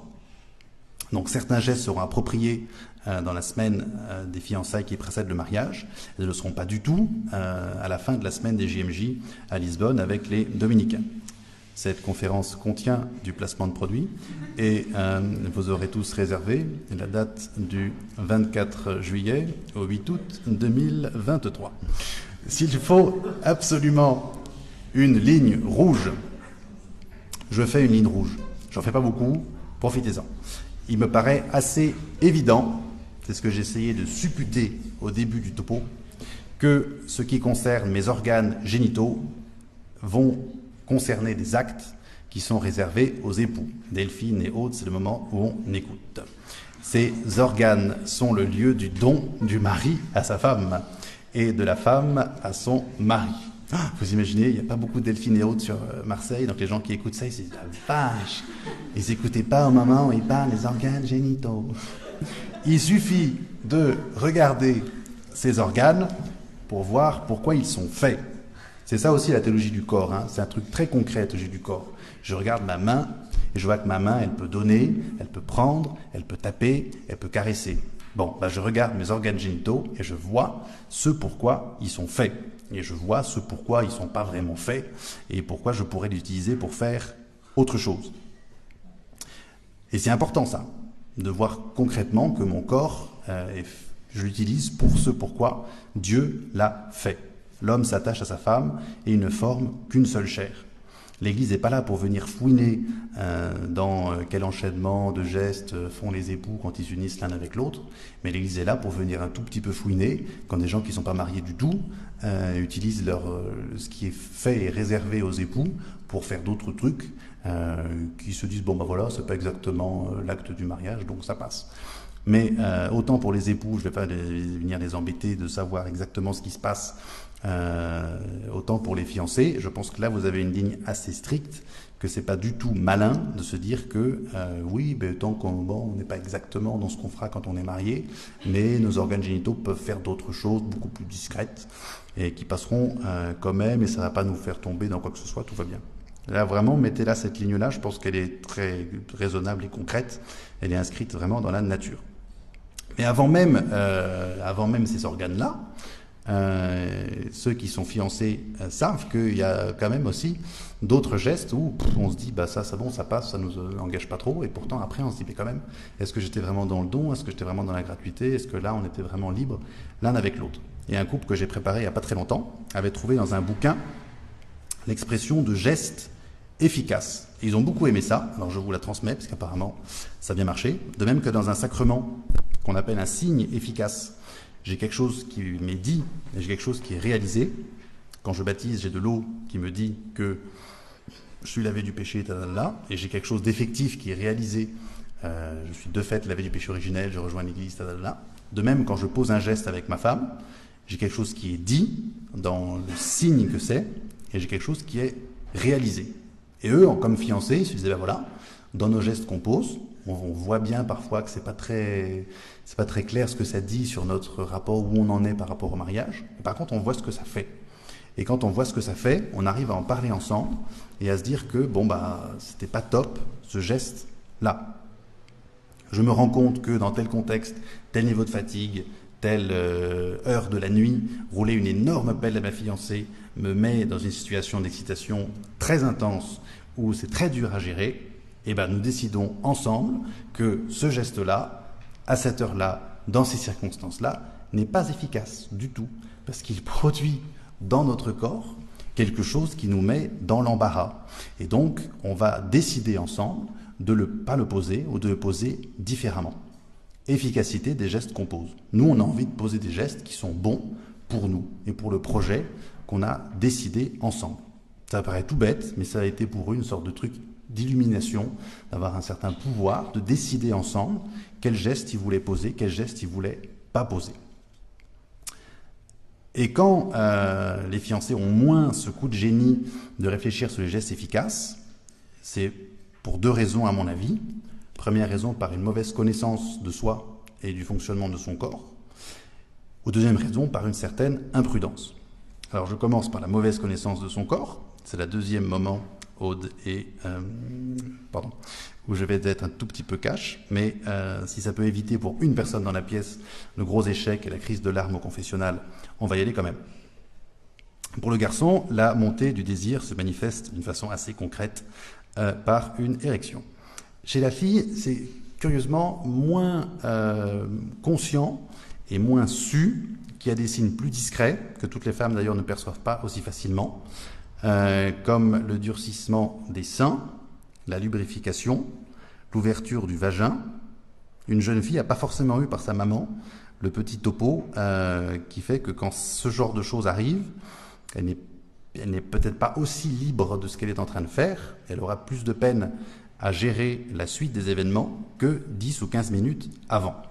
S1: Donc certains gestes seront appropriés euh, dans la semaine des fiançailles qui précèdent le mariage. Elles ne le seront pas du tout à la fin de la semaine des JMJ à Lisbonne avec les Dominicains. Cette conférence contient du placement de produits et vous aurez tous réservé la date du 24 juillet au 8 août 2023. S'il faut absolument une ligne rouge, je fais une ligne rouge. J'en fais pas beaucoup, profitez-en. Il me paraît assez évident c'est ce que j'essayais de supputer au début du topo, que ce qui concerne mes organes génitaux vont concerner des actes qui sont réservés aux époux. Delphine et autres, c'est le moment où on écoute. Ces organes sont le lieu du don du mari à sa femme et de la femme à son mari. Ah, vous imaginez, il n'y a pas beaucoup de Delphine et autres sur euh, Marseille, donc les gens qui écoutent ça, ils se disent ah, vache Ils n'écoutaient pas au moment où ils parlent des organes génitaux. Il suffit de regarder ces organes pour voir pourquoi ils sont faits. C'est ça aussi la théologie du corps. Hein. C'est un truc très concret, la théologie du corps. Je regarde ma main et je vois que ma main, elle peut donner, elle peut prendre, elle peut taper, elle peut caresser. Bon, bah je regarde mes organes génitaux et je vois ce pourquoi ils sont faits. Et je vois ce pourquoi ils ne sont pas vraiment faits et pourquoi je pourrais l'utiliser pour faire autre chose. Et c'est important ça de voir concrètement que mon corps, euh, je l'utilise pour ce pourquoi Dieu l'a fait. L'homme s'attache à sa femme et il ne forme qu'une seule chair. L'Église n'est pas là pour venir fouiner euh, dans euh, quel enchaînement de gestes font les époux quand ils s'unissent l'un avec l'autre, mais l'Église est là pour venir un tout petit peu fouiner quand des gens qui ne sont pas mariés du tout utilisent leur, ce qui est fait et réservé aux époux pour faire d'autres trucs euh, qui se disent bon ben voilà, c'est pas exactement euh, l'acte du mariage, donc ça passe. Mais euh, autant pour les époux, je vais pas venir les embêter de savoir exactement ce qui se passe. Autant pour les fiancés, je pense que là vous avez une ligne assez stricte, que c'est pas du tout malin de se dire que oui, ben, tant qu'on bon, n'est pas exactement dans ce qu'on fera quand on est marié, mais nos organes génitaux peuvent faire d'autres choses beaucoup plus discrètes et qui passeront quand même et ça va pas nous faire tomber dans quoi que ce soit, tout va bien. Là, vraiment, mettez là cette ligne-là, je pense qu'elle est très raisonnable et concrète. Elle est inscrite vraiment dans la nature. Mais avant même, euh, avant même ces organes-là, euh, ceux qui sont fiancés euh, savent qu'il y a quand même aussi d'autres gestes où on se dit bah ça c'est bon ça passe ça nous engage pas trop. Et pourtant après on se dit mais quand même est-ce que j'étais vraiment dans le don? Est-ce que j'étais vraiment dans la gratuité? Est-ce que là on était vraiment libre l'un avec l'autre? Et un couple que j'ai préparé il n'y a pas très longtemps avait trouvé dans un bouquin l'expression de gestes efficace. ils ont beaucoup aimé ça, alors je vous la transmets parce qu'apparemment ça a bien marché. De même que dans un sacrement qu'on appelle un signe efficace, j'ai quelque chose qui m'est dit j'ai quelque chose qui est réalisé. Quand je baptise, j'ai de l'eau qui me dit que je suis lavé du péché, et j'ai quelque chose d'effectif qui est réalisé. Euh, je suis de fait lavé du péché originel, je rejoins l'église, là. De même, quand je pose un geste avec ma femme, j'ai quelque chose qui est dit dans le signe que c'est, et j'ai quelque chose qui est réalisé. Et eux, comme fiancés, ils se disaient, ben voilà, dans nos gestes qu'on pose, on, voit bien parfois que c'est pas très, c'est pas très clair ce que ça dit sur notre rapport, où on en est par rapport au mariage. par contre, on voit ce que ça fait. Et quand on voit ce que ça fait, on arrive à en parler ensemble et à se dire que, bon, bah, c'était pas top, ce geste-là. Je me rends compte que dans tel contexte, tel niveau de fatigue, telle euh, heure de la nuit, rouler une énorme pelle à ma fiancée me met dans une situation d'excitation très intense où c'est très dur à gérer, et eh ben nous décidons ensemble que ce geste-là, à cette heure-là, dans ces circonstances-là, n'est pas efficace du tout, parce qu'il produit dans notre corps quelque chose qui nous met dans l'embarras. Et donc, on va décider ensemble de ne pas le poser ou de le poser différemment efficacité des gestes qu'on pose. Nous, on a envie de poser des gestes qui sont bons pour nous et pour le projet qu'on a décidé ensemble. Ça paraît tout bête, mais ça a été pour eux une sorte de truc d'illumination, d'avoir un certain pouvoir, de décider ensemble quel geste ils voulaient poser, quel geste ils voulaient pas poser. Et quand euh, les fiancés ont moins ce coup de génie de réfléchir sur les gestes efficaces, c'est pour deux raisons à mon avis. Première raison, par une mauvaise connaissance de soi et du fonctionnement de son corps. Ou deuxième raison, par une certaine imprudence. Alors je commence par la mauvaise connaissance de son corps. C'est le deuxième moment Aude et euh, pardon, où je vais être un tout petit peu cash, mais euh, si ça peut éviter pour une personne dans la pièce le gros échec et la crise de larmes au confessionnal, on va y aller quand même. Pour le garçon, la montée du désir se manifeste d'une façon assez concrète euh, par une érection. Chez la fille, c'est curieusement moins conscient et moins su, qui a des signes plus discrets, que toutes les femmes d'ailleurs ne perçoivent pas aussi facilement, euh, comme le durcissement des seins, la lubrification, l'ouverture du vagin. Une jeune fille n'a pas forcément eu par sa maman le petit topo qui fait que quand ce genre de choses arrive, elle n'est peut-être pas aussi libre de ce qu'elle est en train de faire, elle aura plus de peine à gérer la suite des événements que 10 ou 15 minutes avant.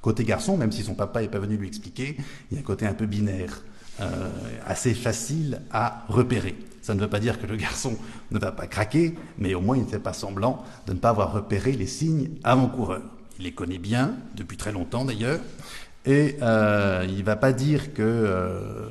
S1: Côté garçon, même si son papa n'est pas venu lui expliquer, il y a un côté un peu binaire, euh, assez facile à repérer. Ça ne veut pas dire que le garçon ne va pas craquer, mais au moins il ne fait pas semblant de ne pas avoir repéré les signes avant-coureurs. Il les connaît bien, depuis très longtemps d'ailleurs, et euh, il ne va pas dire que... Euh,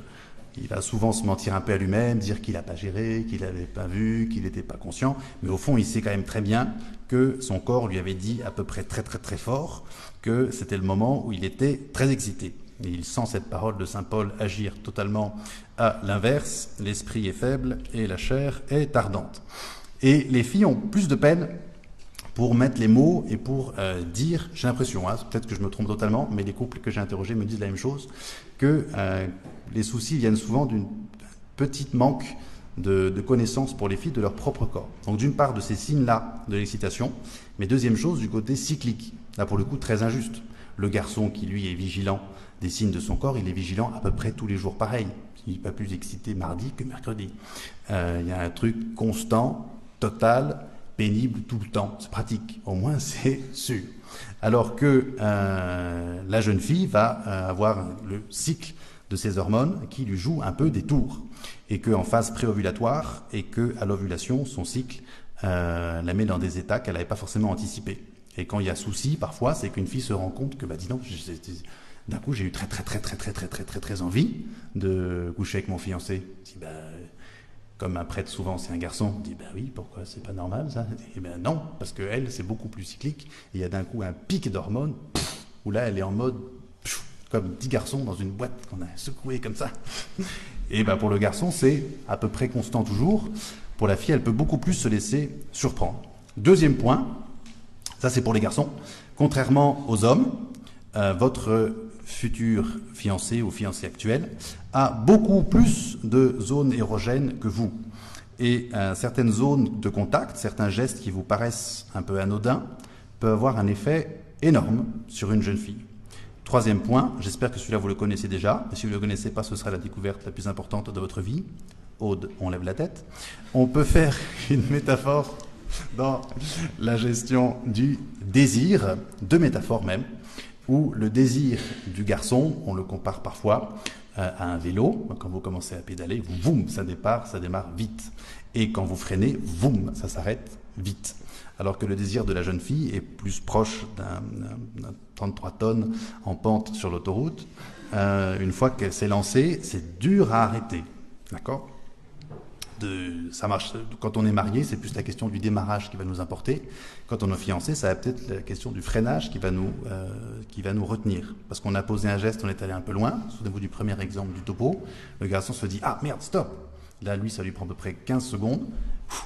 S1: il va souvent se mentir un peu à lui-même, dire qu'il n'a pas géré, qu'il n'avait pas vu, qu'il n'était pas conscient. Mais au fond, il sait quand même très bien que son corps lui avait dit à peu près très très très fort que c'était le moment où il était très excité. Et il sent cette parole de Saint Paul agir totalement à l'inverse. L'esprit est faible et la chair est ardente. Et les filles ont plus de peine pour mettre les mots et pour euh, dire, j'ai l'impression, hein, peut-être que je me trompe totalement, mais les couples que j'ai interrogés me disent la même chose, que euh, les soucis viennent souvent d'une petite manque de, connaissances pour les filles de leur propre corps. Donc d'une part de ces signes-là de l'excitation, mais deuxième chose du côté cyclique. Là pour le coup très injuste. Le garçon qui lui est vigilant des signes de son corps, il est vigilant à peu près tous les jours pareil. Il n'est pas plus excité mardi que mercredi. Euh, il y a un truc constant, total, pénible tout le temps. C'est pratique. Au moins c'est sûr. Alors que euh, la jeune fille va euh, avoir le cycle de ces hormones qui lui jouent un peu des tours. Et qu'en phase préovulatoire, et qu'à l'ovulation, son cycle la met dans des états qu'elle n'avait pas forcément anticipés. Et quand il y a souci, parfois, c'est qu'une fille se rend compte que, bah dis donc, d'un coup, j'ai eu très, très, très, très, très, très, très, très, très envie de coucher avec mon fiancé. Dit, bah, comme un prêtre, souvent, c'est un garçon. dit, bah oui, pourquoi? C'est pas normal, ça Et ben non, parce que elle, c'est beaucoup plus cyclique. Il y a d'un coup un pic d'hormones, où là, elle est en mode comme dix garçons dans une boîte qu'on a secoué comme ça. Et ben pour le garçon, c'est à peu près constant toujours. Pour la fille, elle peut beaucoup plus se laisser surprendre. Deuxième point, ça c'est pour les garçons. Contrairement aux hommes, euh, votre futur fiancé ou fiancé actuel a beaucoup plus de zones érogènes que vous. Et euh, certaines zones de contact, certains gestes qui vous paraissent un peu anodins, peuvent avoir un effet énorme sur une jeune fille. Troisième point, j'espère que celui-là vous le connaissez déjà, si vous ne le connaissez pas, ce sera la découverte la plus importante de votre vie. Aude, on lève la tête. On peut faire une métaphore dans la gestion du désir, deux métaphores même, où le désir du garçon, on le compare parfois euh, à un vélo. Quand vous commencez à pédaler, voum, ça ça démarre vite. Et quand vous freinez, voum, ça s'arrête vite alors que le désir de la jeune fille est plus proche d'un 33 tonnes en pente sur l'autoroute. Euh, une fois qu'elle s'est lancée, c'est dur à arrêter. D'accord? Ça marche. Quand on est marié, c'est plus la question du démarrage qui va nous importer. Quand on est fiancé, ça va peut-être la question du freinage qui va nous, euh, qui va nous retenir. Parce qu'on a posé un geste, on est allé un peu loin. Souvenez-vous du premier exemple du topo. Le garçon se dit Ah merde, stop Là, lui, ça lui prend à peu près 15 secondes.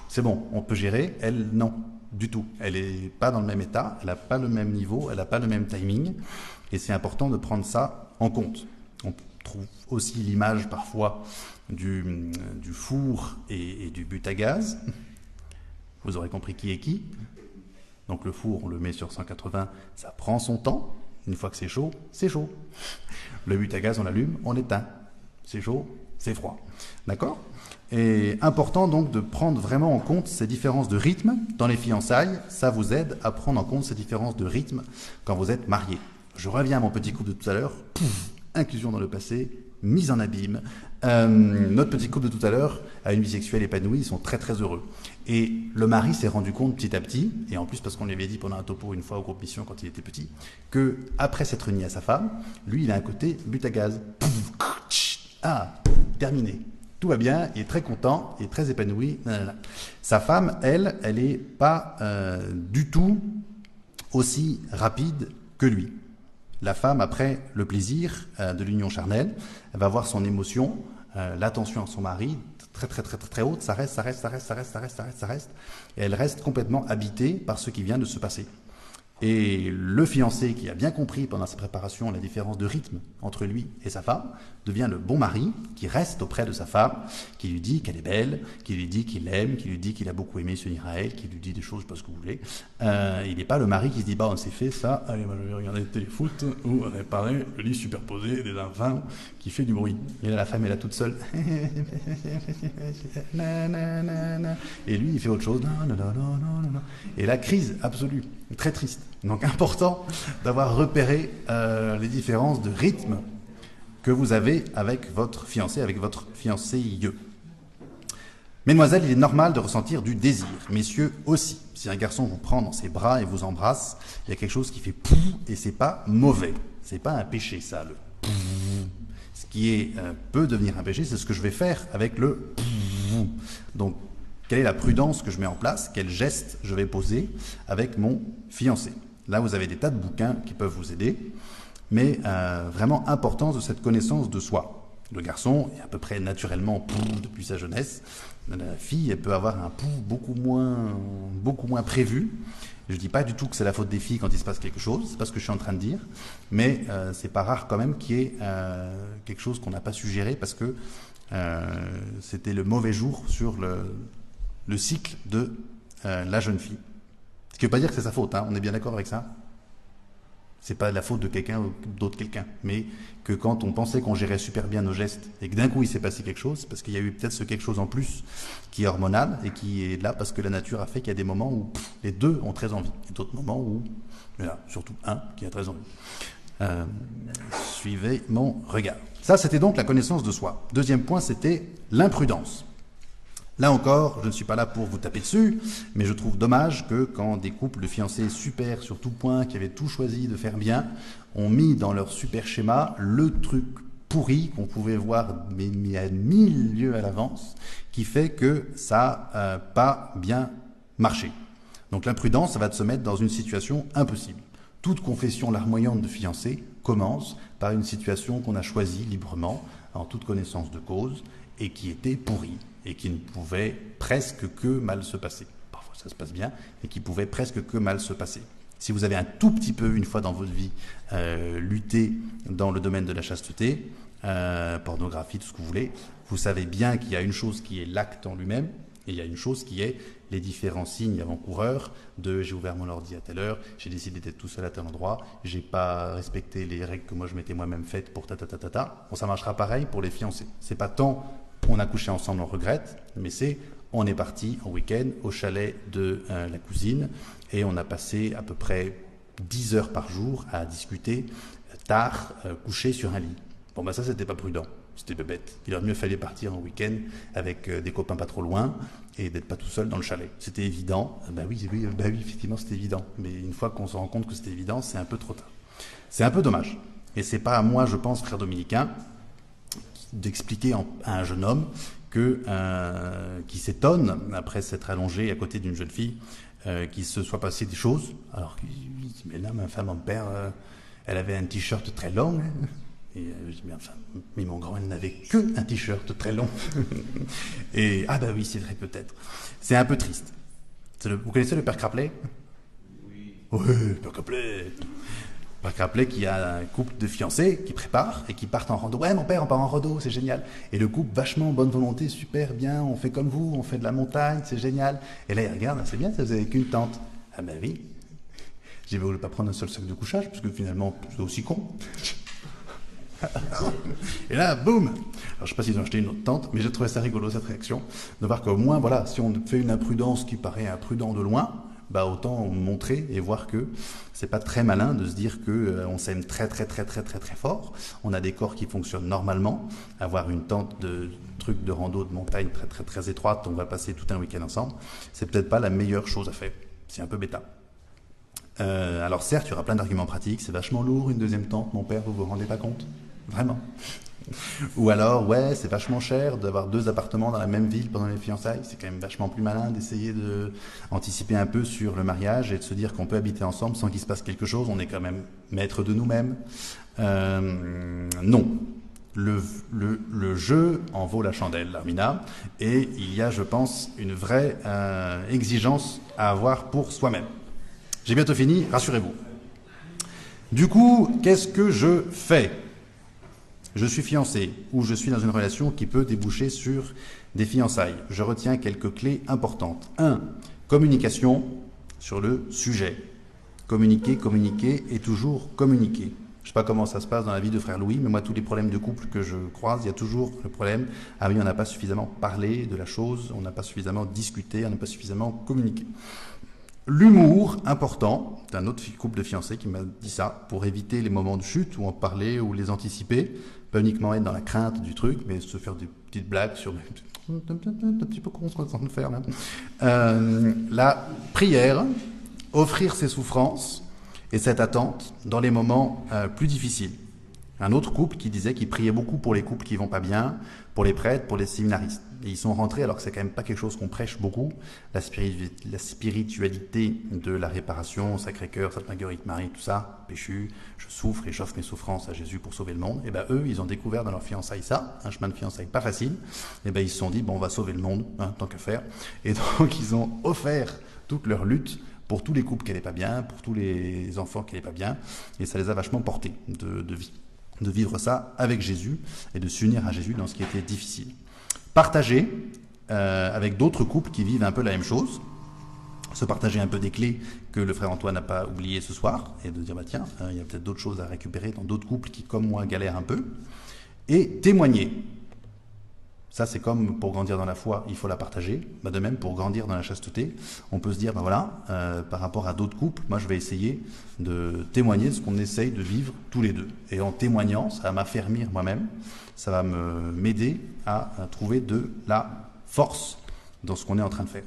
S1: C'est bon, on peut gérer. Elle, non du tout. Elle n'est pas dans le même état, elle n'a pas le même niveau, elle n'a pas le même timing, et c'est important de prendre ça en compte. On trouve aussi l'image parfois du, four et, du but à gaz. Vous aurez compris qui est qui. Donc le four, on le met sur 180, ça prend son temps. Une fois que c'est chaud, c'est chaud. Le but à gaz, on l'allume, on éteint. C'est chaud, c'est froid. D'accord? Et important donc de prendre vraiment en compte ces différences de rythme dans les fiançailles. Ça vous aide à prendre en compte ces différences de rythme quand vous êtes marié. Je reviens à mon petit couple de tout à l'heure. Inclusion dans le passé, mise en abîme. Euh, notre petit couple de tout à l'heure a une vie sexuelle épanouie, ils sont très très heureux. Et le mari s'est rendu compte petit à petit, et en plus parce qu'on lui avait dit pendant un topo une fois au groupe Mission quand il était petit, que après s'être uni à sa femme, lui il a un côté but à gaz. Ah, terminé Tout va bien, il est très content, il est très épanoui. Sa femme, elle, elle n'est pas euh, du tout aussi rapide que lui. La femme, après le plaisir euh, de l'union charnelle, elle va voir son émotion, euh, l'attention à son mari très très très très très haute, ça reste, ça reste, ça reste, ça reste, ça reste, ça reste, ça reste, et elle reste complètement habitée par ce qui vient de se passer. Et le fiancé qui a bien compris pendant sa préparation la différence de rythme entre lui et sa femme devient le bon mari qui reste auprès de sa femme, qui lui dit qu'elle est belle, qui lui dit qu'il l'aime, qui lui dit qu'il a beaucoup aimé ce Israël, qui lui dit des choses, pas ce que vous voulez. Euh, il n'est pas le mari qui se dit bah on s'est fait ça, allez je vais regarder le téléfoot ou réparer le lit superposé des enfants qui fait du bruit. Et là la femme est là toute seule. et lui il fait autre chose. Et la crise absolue, très triste. Donc important d'avoir repéré euh, les différences de rythme que vous avez avec votre fiancé, avec votre fiancé. Mesdemoiselles, il est normal de ressentir du désir. Messieurs aussi. Si un garçon vous prend dans ses bras et vous embrasse, il y a quelque chose qui fait pou et c'est pas mauvais. C'est pas un péché, ça, le Ce qui est, euh, peut devenir un péché, c'est ce que je vais faire avec le Donc, quelle est la prudence que je mets en place? Quel geste je vais poser avec mon fiancé? Là, vous avez des tas de bouquins qui peuvent vous aider, mais euh, vraiment importance de cette connaissance de soi. Le garçon est à peu près naturellement pouf depuis sa jeunesse. La fille, peut avoir un pouf beaucoup moins, beaucoup moins prévu. Je ne dis pas du tout que c'est la faute des filles quand il se passe quelque chose, c'est pas ce que je suis en train de dire, mais euh, c'est pas rare quand même qu'il y ait euh, quelque chose qu'on n'a pas suggéré parce que euh, c'était le mauvais jour sur le, le cycle de la jeune fille. Ce qui ne veut pas dire que c'est sa faute, hein, on est bien d'accord avec ça C'est pas la faute de quelqu'un ou d'autre quelqu'un, mais que quand on pensait qu'on gérait super bien nos gestes et que d'un coup il s'est passé quelque chose, parce qu'il y a eu peut-être ce quelque chose en plus qui est hormonal et qui est là parce que la nature a fait qu'il y a des moments où les deux ont très envie, et d'autres moments où, là, surtout un qui a très envie. Euh, suivez mon regard. Ça, c'était donc la connaissance de soi. Deuxième point, c'était l'imprudence. Là encore, je ne suis pas là pour vous taper dessus, mais je trouve dommage que quand des couples de fiancés super sur tout point, qui avaient tout choisi de faire bien, ont mis dans leur super schéma le truc pourri qu'on pouvait voir mais, à mille lieues à l'avance, qui fait que ça n'a pas bien marché. Donc l'imprudence, ça va se mettre dans une situation impossible. Toute confession larmoyante de fiancés commence par une situation qu'on a choisie librement, en toute connaissance de cause, et qui était pourrie et qui ne pouvait presque que mal se passer. Parfois ça se passe bien, mais qui pouvait presque que mal se passer. Si vous avez un tout petit peu, une fois dans votre vie, euh, lutté dans le domaine de la chasteté, euh, pornographie, tout ce que vous voulez, vous savez bien qu'il y a une chose qui est l'acte en lui-même, et il y a une chose qui est les différents signes avant-coureurs de j'ai ouvert mon ordi à telle heure, j'ai décidé d'être tout seul à tel endroit, j'ai pas respecté les règles que moi je m'étais moi-même faites pour ta ta ta ta. Bon, ça marchera pareil pour les fiancés. C'est pas tant on a couché ensemble, on regrette, mais c'est on est parti en week-end au chalet de euh, la cousine et on a passé à peu près 10 heures par jour à discuter tard, euh, couché sur un lit. Bon, ben ça, c'était pas prudent. C'était bête. Il aurait mieux fallu partir en week-end avec euh, des copains pas trop loin et d'être pas tout seul dans le chalet. C'était évident. Ben oui, bah oui effectivement, c'était évident. Mais une fois qu'on se rend compte que c'était évident, c'est un peu trop tard. C'est un peu dommage. Et c'est pas à moi, je pense, frère dominicain, d'expliquer à un jeune homme que, euh, qui s'étonne, après s'être allongé à côté d'une jeune fille, euh, qu'il se soit passé des choses. Alors qu'il dit, mais là, ma femme, mon père, euh, elle avait un t-shirt très long. Hein. Et je dis, mais enfin, mais mon grand, elle n'avait que un t-shirt très long. et, ah bah oui, c'est vrai, peut-être. C'est un peu triste. vous connaissez le père Craplet? Oui. Oui, le père Craplet que rappeler qu'il y a un couple de fiancés qui préparent et qui partent en rando. Ouais, mon père, on part en rando, c'est génial. Et le couple, vachement bonne volonté, super bien, on fait comme vous, on fait de la montagne, c'est génial. Et là, il regarde, c'est bien, ça vous avez qu'une tente. Ah ben oui. J'ai voulu pas prendre un seul sac de couchage, parce que finalement, c'est aussi con. et là, boum Alors, je sais pas s'ils ont acheté une autre tente, mais j'ai trouvé ça rigolo, cette réaction, de voir qu'au moins, voilà, si on fait une imprudence qui paraît imprudent de loin, bah autant montrer et voir que c'est pas très malin de se dire que euh, on s'aime très très très très très très fort. On a des corps qui fonctionnent normalement. Avoir une tente de trucs de rando de montagne très très très étroite, on va passer tout un week-end ensemble. C'est peut-être pas la meilleure chose à faire. C'est un peu bêta. Euh, alors certes, il y aura plein d'arguments pratiques. C'est vachement lourd une deuxième tente, mon père. Vous vous rendez pas compte? Vraiment. Ou alors, ouais, c'est vachement cher d'avoir deux appartements dans la même ville pendant les fiançailles. C'est quand même vachement plus malin d'essayer de anticiper un peu sur le mariage et de se dire qu'on peut habiter ensemble sans qu'il se passe quelque chose. On est quand même maître de nous-mêmes. Euh, non. Le, le, le, jeu en vaut la chandelle, Armina, et il y a, je pense, une vraie euh, exigence à avoir pour soi-même. J'ai bientôt fini, rassurez-vous. Du coup, qu'est-ce que je fais? Je suis fiancé ou je suis dans une relation qui peut déboucher sur des fiançailles. Je retiens quelques clés importantes. 1. Communication sur le sujet. Communiquer, communiquer et toujours communiquer. Je ne sais pas comment ça se passe dans la vie de frère Louis, mais moi, tous les problèmes de couple que je croise, il y a toujours le problème ah oui, on n'a pas suffisamment parlé de la chose, on n'a pas suffisamment discuté, on n'a pas suffisamment communiqué. L'humour, important, d'un autre couple de fiancés qui m'a dit ça, pour éviter les moments de chute ou en parler ou les anticiper, pas uniquement être dans la crainte du truc, mais se faire des petites blagues sur un petit peu qu'on se de faire là. Euh, la prière, offrir ses souffrances et cette attente dans les moments euh, plus difficiles. Un autre couple qui disait qu'il priait beaucoup pour les couples qui vont pas bien, pour les prêtres, pour les séminaristes. Ils sont rentrés, alors que c'est quand même pas quelque chose qu'on prêche beaucoup, la, spiritualité de la réparation, Sacré-Cœur, Sainte Marguerite Marie, tout ça, péchu, je souffre et j'offre mes souffrances à Jésus pour sauver le monde. Et ben eux, ils ont découvert dans leur fiançailles ça, un chemin de fiançailles pas facile. Et ben ils se sont dit, bon, on va sauver le monde, hein, tant qu'à faire. Et donc ils ont offert toute leur lutte pour tous les couples qui n'allaient pas bien, pour tous les enfants qui n'allaient pas bien, et ça les a vachement portés de vivre ça avec Jésus et de s'unir à Jésus dans ce qui était difficile. Partager euh, avec d'autres couples qui vivent un peu la même chose, se partager un peu des clés que le frère Antoine n'a pas oublié ce soir, et de dire, bah tiens, euh, il y a peut-être d'autres choses à récupérer dans d'autres couples qui, comme moi, galèrent un peu, et témoigner. Ça, c'est comme pour grandir dans la foi, il faut la partager. Bah, de même, pour grandir dans la chasteté, on peut se dire, ben voilà, euh, par rapport à d'autres couples, moi, je vais essayer de témoigner de ce qu'on essaye de vivre tous les deux. Et en témoignant, ça va m'affermir moi-même, ça va m'aider à, trouver de la force dans ce qu'on est en train de faire.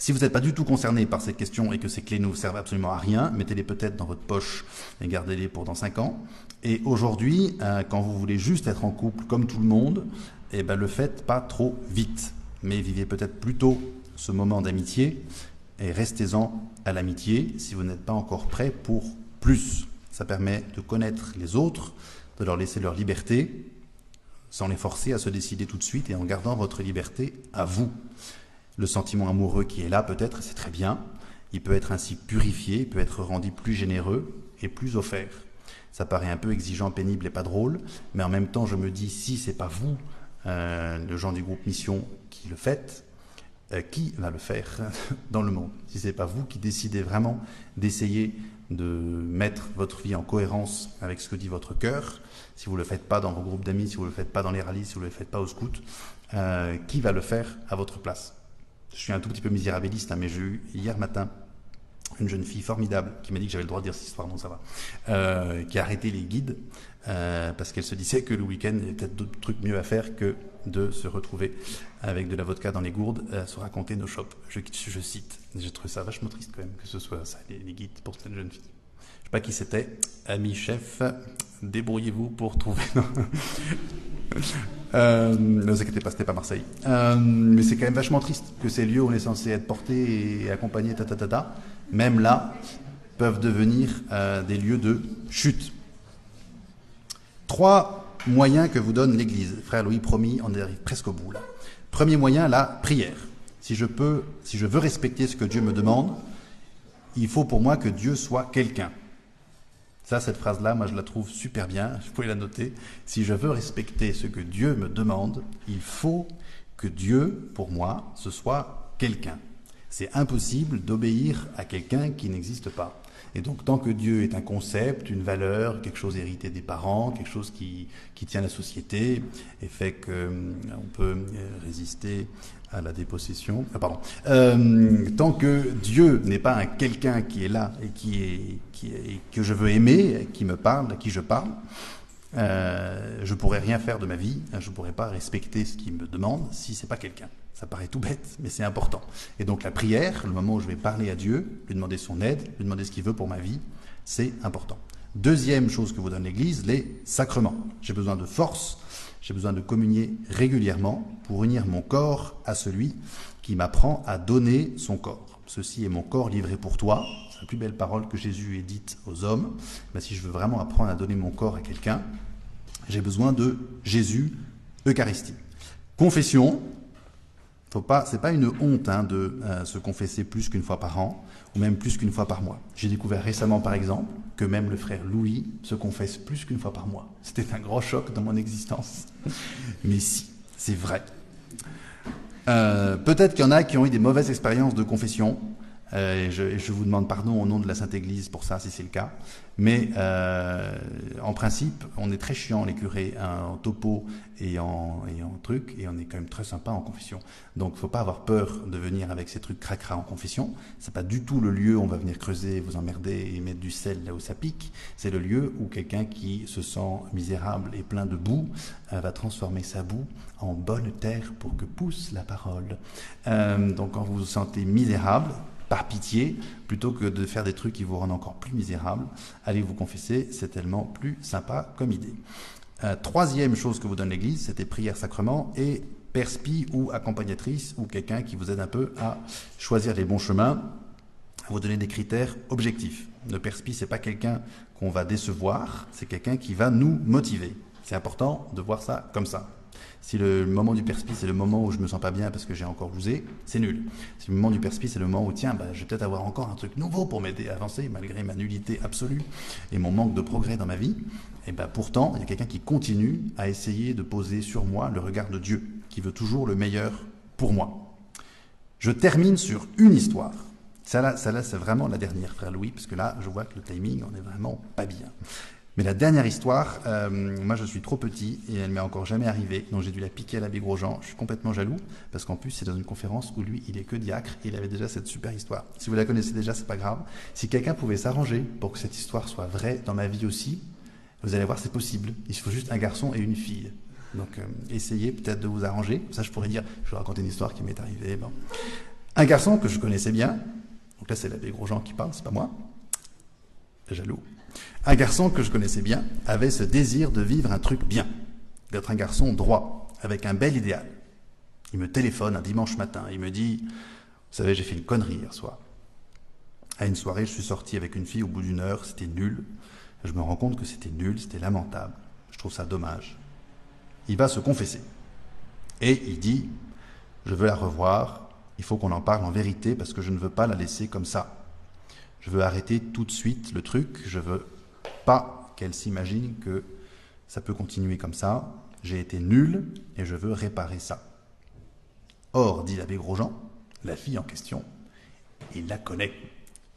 S1: Si vous n'êtes pas du tout concerné par cette question et que ces clés ne vous servent absolument à rien, mettez-les peut-être dans votre poche et gardez-les pour dans 5 ans. Et aujourd'hui, euh, quand vous voulez juste être en couple comme tout le monde, eh ben, le faites pas trop vite. Mais vivez peut-être plutôt ce moment d'amitié et restez-en à l'amitié si vous n'êtes pas encore prêt pour plus. Ça permet de connaître les autres, de leur laisser leur liberté, sans les forcer à se décider tout de suite et en gardant votre liberté à vous le sentiment amoureux qui est là peut-être, c'est très bien. Il peut être ainsi purifié, il peut être rendu plus généreux et plus offert. Ça paraît un peu exigeant, pénible et pas drôle, mais en même temps, je me dis, si c'est pas vous, euh, le gens du groupe Mission, qui le faites, euh, qui va le faire dans le monde? Si c'est pas vous qui décidez vraiment d'essayer de mettre votre vie en cohérence avec ce que dit votre cœur, si vous ne le faites pas dans vos groupes d'amis, si vous ne le faites pas dans les rallyes, si vous ne le faites pas au scout, euh, qui va le faire à votre place? Je suis un tout petit peu misérabiliste, hein, mais j'ai eu hier matin une jeune fille formidable qui m'a dit que j'avais le droit de dire cette histoire, non ça va, euh, qui a arrêté les guides euh, parce qu'elle se disait que le week-end, il y avait peut-être d'autres trucs mieux à faire que de se retrouver avec de la vodka dans les gourdes, à se raconter nos shops. Je, cite. J'ai trouvé ça vachement triste quand même que ce soit ça, les, guides pour cette jeune fille. Je sais pas qui c'était. Ami chef, débrouillez-vous pour trouver. Euh, ne vous inquiétez pas, c'était pas Marseille. Mais c'est quand même vachement triste que ces lieux où on est censé être porté et accompagné, ta, ta, ta, ta même là, peuvent devenir euh, des lieux de chute. Trois moyens que vous donne l'Église. Frère Louis, promis, on arrive presque au bout. Premier moyen, la prière. Si je peux, si je veux respecter ce que Dieu me demande, il faut pour moi que Dieu soit quelqu'un. Ça, cette phrase-là, moi, je la trouve super bien. Vous pouvez la noter. Si je veux respecter ce que Dieu me demande, il faut que Dieu, pour moi, ce soit quelqu'un. C'est impossible d'obéir à quelqu'un qui n'existe pas. Et donc, tant que Dieu est un concept, une valeur, quelque chose hérité des parents, quelque chose qui, qui tient la société et fait qu'on euh, peut euh, résister à la dépossession. Ah, pardon. Euh, tant que Dieu n'est pas un quelqu'un qui est là et qui est, que je veux aimer, qui me parle, à qui je parle, euh, je pourrais rien faire de ma vie. Je pourrais pas respecter ce qu'il me demande si c'est pas quelqu'un. Ça paraît tout bête, mais c'est important. Et donc la prière, le moment où je vais parler à Dieu, lui demander son aide, lui demander ce qu'il veut pour ma vie, c'est important. Deuxième chose que vous donne l'Église, les sacrements. J'ai besoin de force, j'ai besoin de communier régulièrement pour unir mon corps à celui qui m'apprend à donner son corps. Ceci est mon corps livré pour toi. C'est la plus belle parole que Jésus ait dite aux hommes. Mais si je veux vraiment apprendre à donner mon corps à quelqu'un, j'ai besoin de Jésus, Eucharistie. Confession, faut pas, c'est pas une honte hein, de euh, se confesser plus qu'une fois par an ou même plus qu'une fois par mois. J'ai découvert récemment, par exemple, que même le frère Louis se confesse plus qu'une fois par mois. C'était un grand choc dans mon existence. Mais si, c'est vrai. Euh, peut-être qu'il y en a qui ont eu des mauvaises expériences de confession. Euh, et, je, vous demande pardon au nom de la Sainte Église pour ça, si c'est le cas. Mais euh, en principe, on est très chiant les curés hein, en topo et en, et truc, et on est quand même très sympa en confession. Donc, faut pas avoir peur de venir avec ces trucs cracra en confession. C'est pas du tout le lieu où on va venir creuser, vous emmerder et mettre du sel là où ça pique. C'est le lieu où quelqu'un qui se sent misérable et plein de boue euh, va transformer sa boue en bonne terre pour que pousse la parole. donc, quand vous vous sentez misérable, par pitié, plutôt que de faire des trucs qui vous rendent encore plus misérable. Allez vous confesser, c'est tellement plus sympa comme idée. Euh, troisième chose que vous donne l'Église, c'était prière sacrement et perspi ou accompagnatrice ou quelqu'un qui vous aide un peu à choisir les bons chemins, vous donner des critères objectifs. Le perspi, c'est pas quelqu'un qu'on va décevoir, c'est quelqu'un qui va nous motiver. C'est important de voir ça comme ça. Si le moment du perspice c'est le moment où je me sens pas bien parce que j'ai encore bousé, c'est nul. Si le moment du perspice c'est le moment où, tiens, bah, je vais peut-être avoir encore un truc nouveau pour m'aider à avancer, malgré ma nullité absolue et mon manque de progrès dans ma vie, et ben pourtant, il y a quelqu'un qui continue à essayer de poser sur moi le regard de Dieu, qui veut toujours le meilleur pour moi. Je termine sur une histoire. Ça là, ça là c'est vraiment la dernière, frère Louis, parce que là, je vois que le timing, on est vraiment pas bien. Mais la dernière histoire, euh, moi je suis trop petit et elle m'est encore jamais arrivée, donc j'ai dû la piquer à l'abbé Grosjean. Je suis complètement jaloux parce qu'en plus c'est dans une conférence où lui il est que diacre et il avait déjà cette super histoire. Si vous la connaissez déjà, c'est pas grave. Si quelqu'un pouvait s'arranger pour que cette histoire soit vraie dans ma vie aussi, vous allez voir c'est possible. Il faut juste un garçon et une fille. Donc euh, essayez peut-être de vous arranger. Ça je pourrais dire, je vais raconter une histoire qui m'est arrivée. Un garçon que je connaissais bien, donc là c'est l'abbé Grosjean qui parle, c'est pas moi. Jaloux. Un garçon que je connaissais bien avait ce désir de vivre un truc bien, d'être un garçon droit, avec un bel idéal. Il me téléphone un dimanche matin, il me dit, vous savez, j'ai fait une connerie hier soir. À une soirée, je suis sorti avec une fille au bout d'une heure, c'était nul. Je me rends compte que c'était nul, c'était lamentable. Je trouve ça dommage. Il va se confesser. Et il dit, je veux la revoir, il faut qu'on en parle en vérité parce que je ne veux pas la laisser comme ça. Je veux arrêter tout de suite le truc. Je veux pas qu'elle s'imagine que ça peut continuer comme ça. J'ai été nul et je veux réparer ça. Or, dit l'abbé Grosjean, la fille en question, il la connaît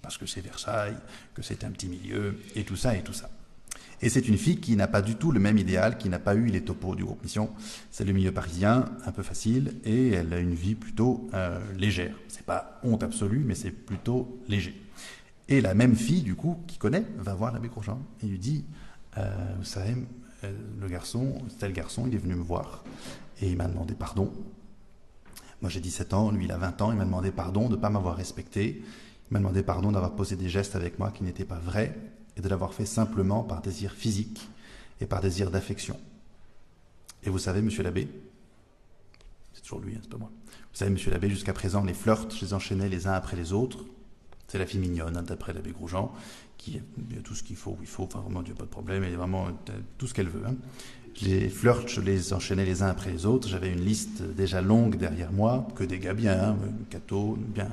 S1: parce que c'est Versailles, que c'est un petit milieu et tout ça et tout ça. Et c'est une fille qui n'a pas du tout le même idéal, qui n'a pas eu les topos du groupe Mission. C'est le milieu parisien, un peu facile, et elle a une vie plutôt euh, légère. C'est pas honte absolue, mais c'est plutôt léger. Et la même fille, du coup, qui connaît, va voir l'abbé Grosjean et lui dit euh, Vous savez, euh, le garçon, tel garçon, il est venu me voir et il m'a demandé pardon. Moi j'ai 17 ans, lui il a 20 ans, il m'a demandé pardon de ne pas m'avoir respecté. Il m'a demandé pardon d'avoir posé des gestes avec moi qui n'étaient pas vrais et de l'avoir fait simplement par désir physique et par désir d'affection. Et vous savez, monsieur l'abbé, c'est toujours lui, hein, c'est pas moi. Vous savez, monsieur l'abbé, jusqu'à présent, les flirts, je les enchaînais les uns après les autres. C'est la fille mignonne, hein, d'après l'abbé Grosjean, qui a tout ce qu'il faut, il faut, enfin vraiment, Dieu, pas de problème, elle est vraiment euh, tout ce qu'elle veut. Hein. Les flirts, je les enchaînais les uns après les autres. J'avais une liste déjà longue derrière moi, que des gars bien, hein, bien.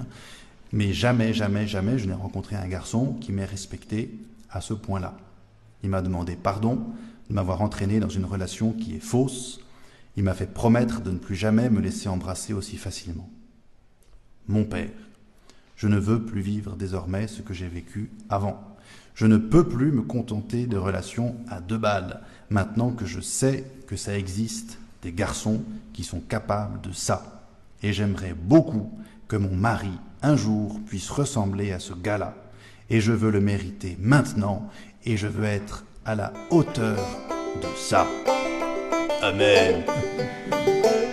S1: Mais jamais, jamais, jamais, je n'ai rencontré un garçon qui m'ait respecté à ce point-là. Il m'a demandé pardon de m'avoir entraîné dans une relation qui est fausse. Il m'a fait promettre de ne plus jamais me laisser embrasser aussi facilement. Mon père. Je ne veux plus vivre désormais ce que j'ai vécu avant. Je ne peux plus me contenter de relations à deux balles, maintenant que je sais que ça existe des garçons qui sont capables de ça. Et j'aimerais beaucoup que mon mari, un jour, puisse ressembler à ce gars-là. Et je veux le mériter maintenant, et je veux être à la hauteur de ça. Amen.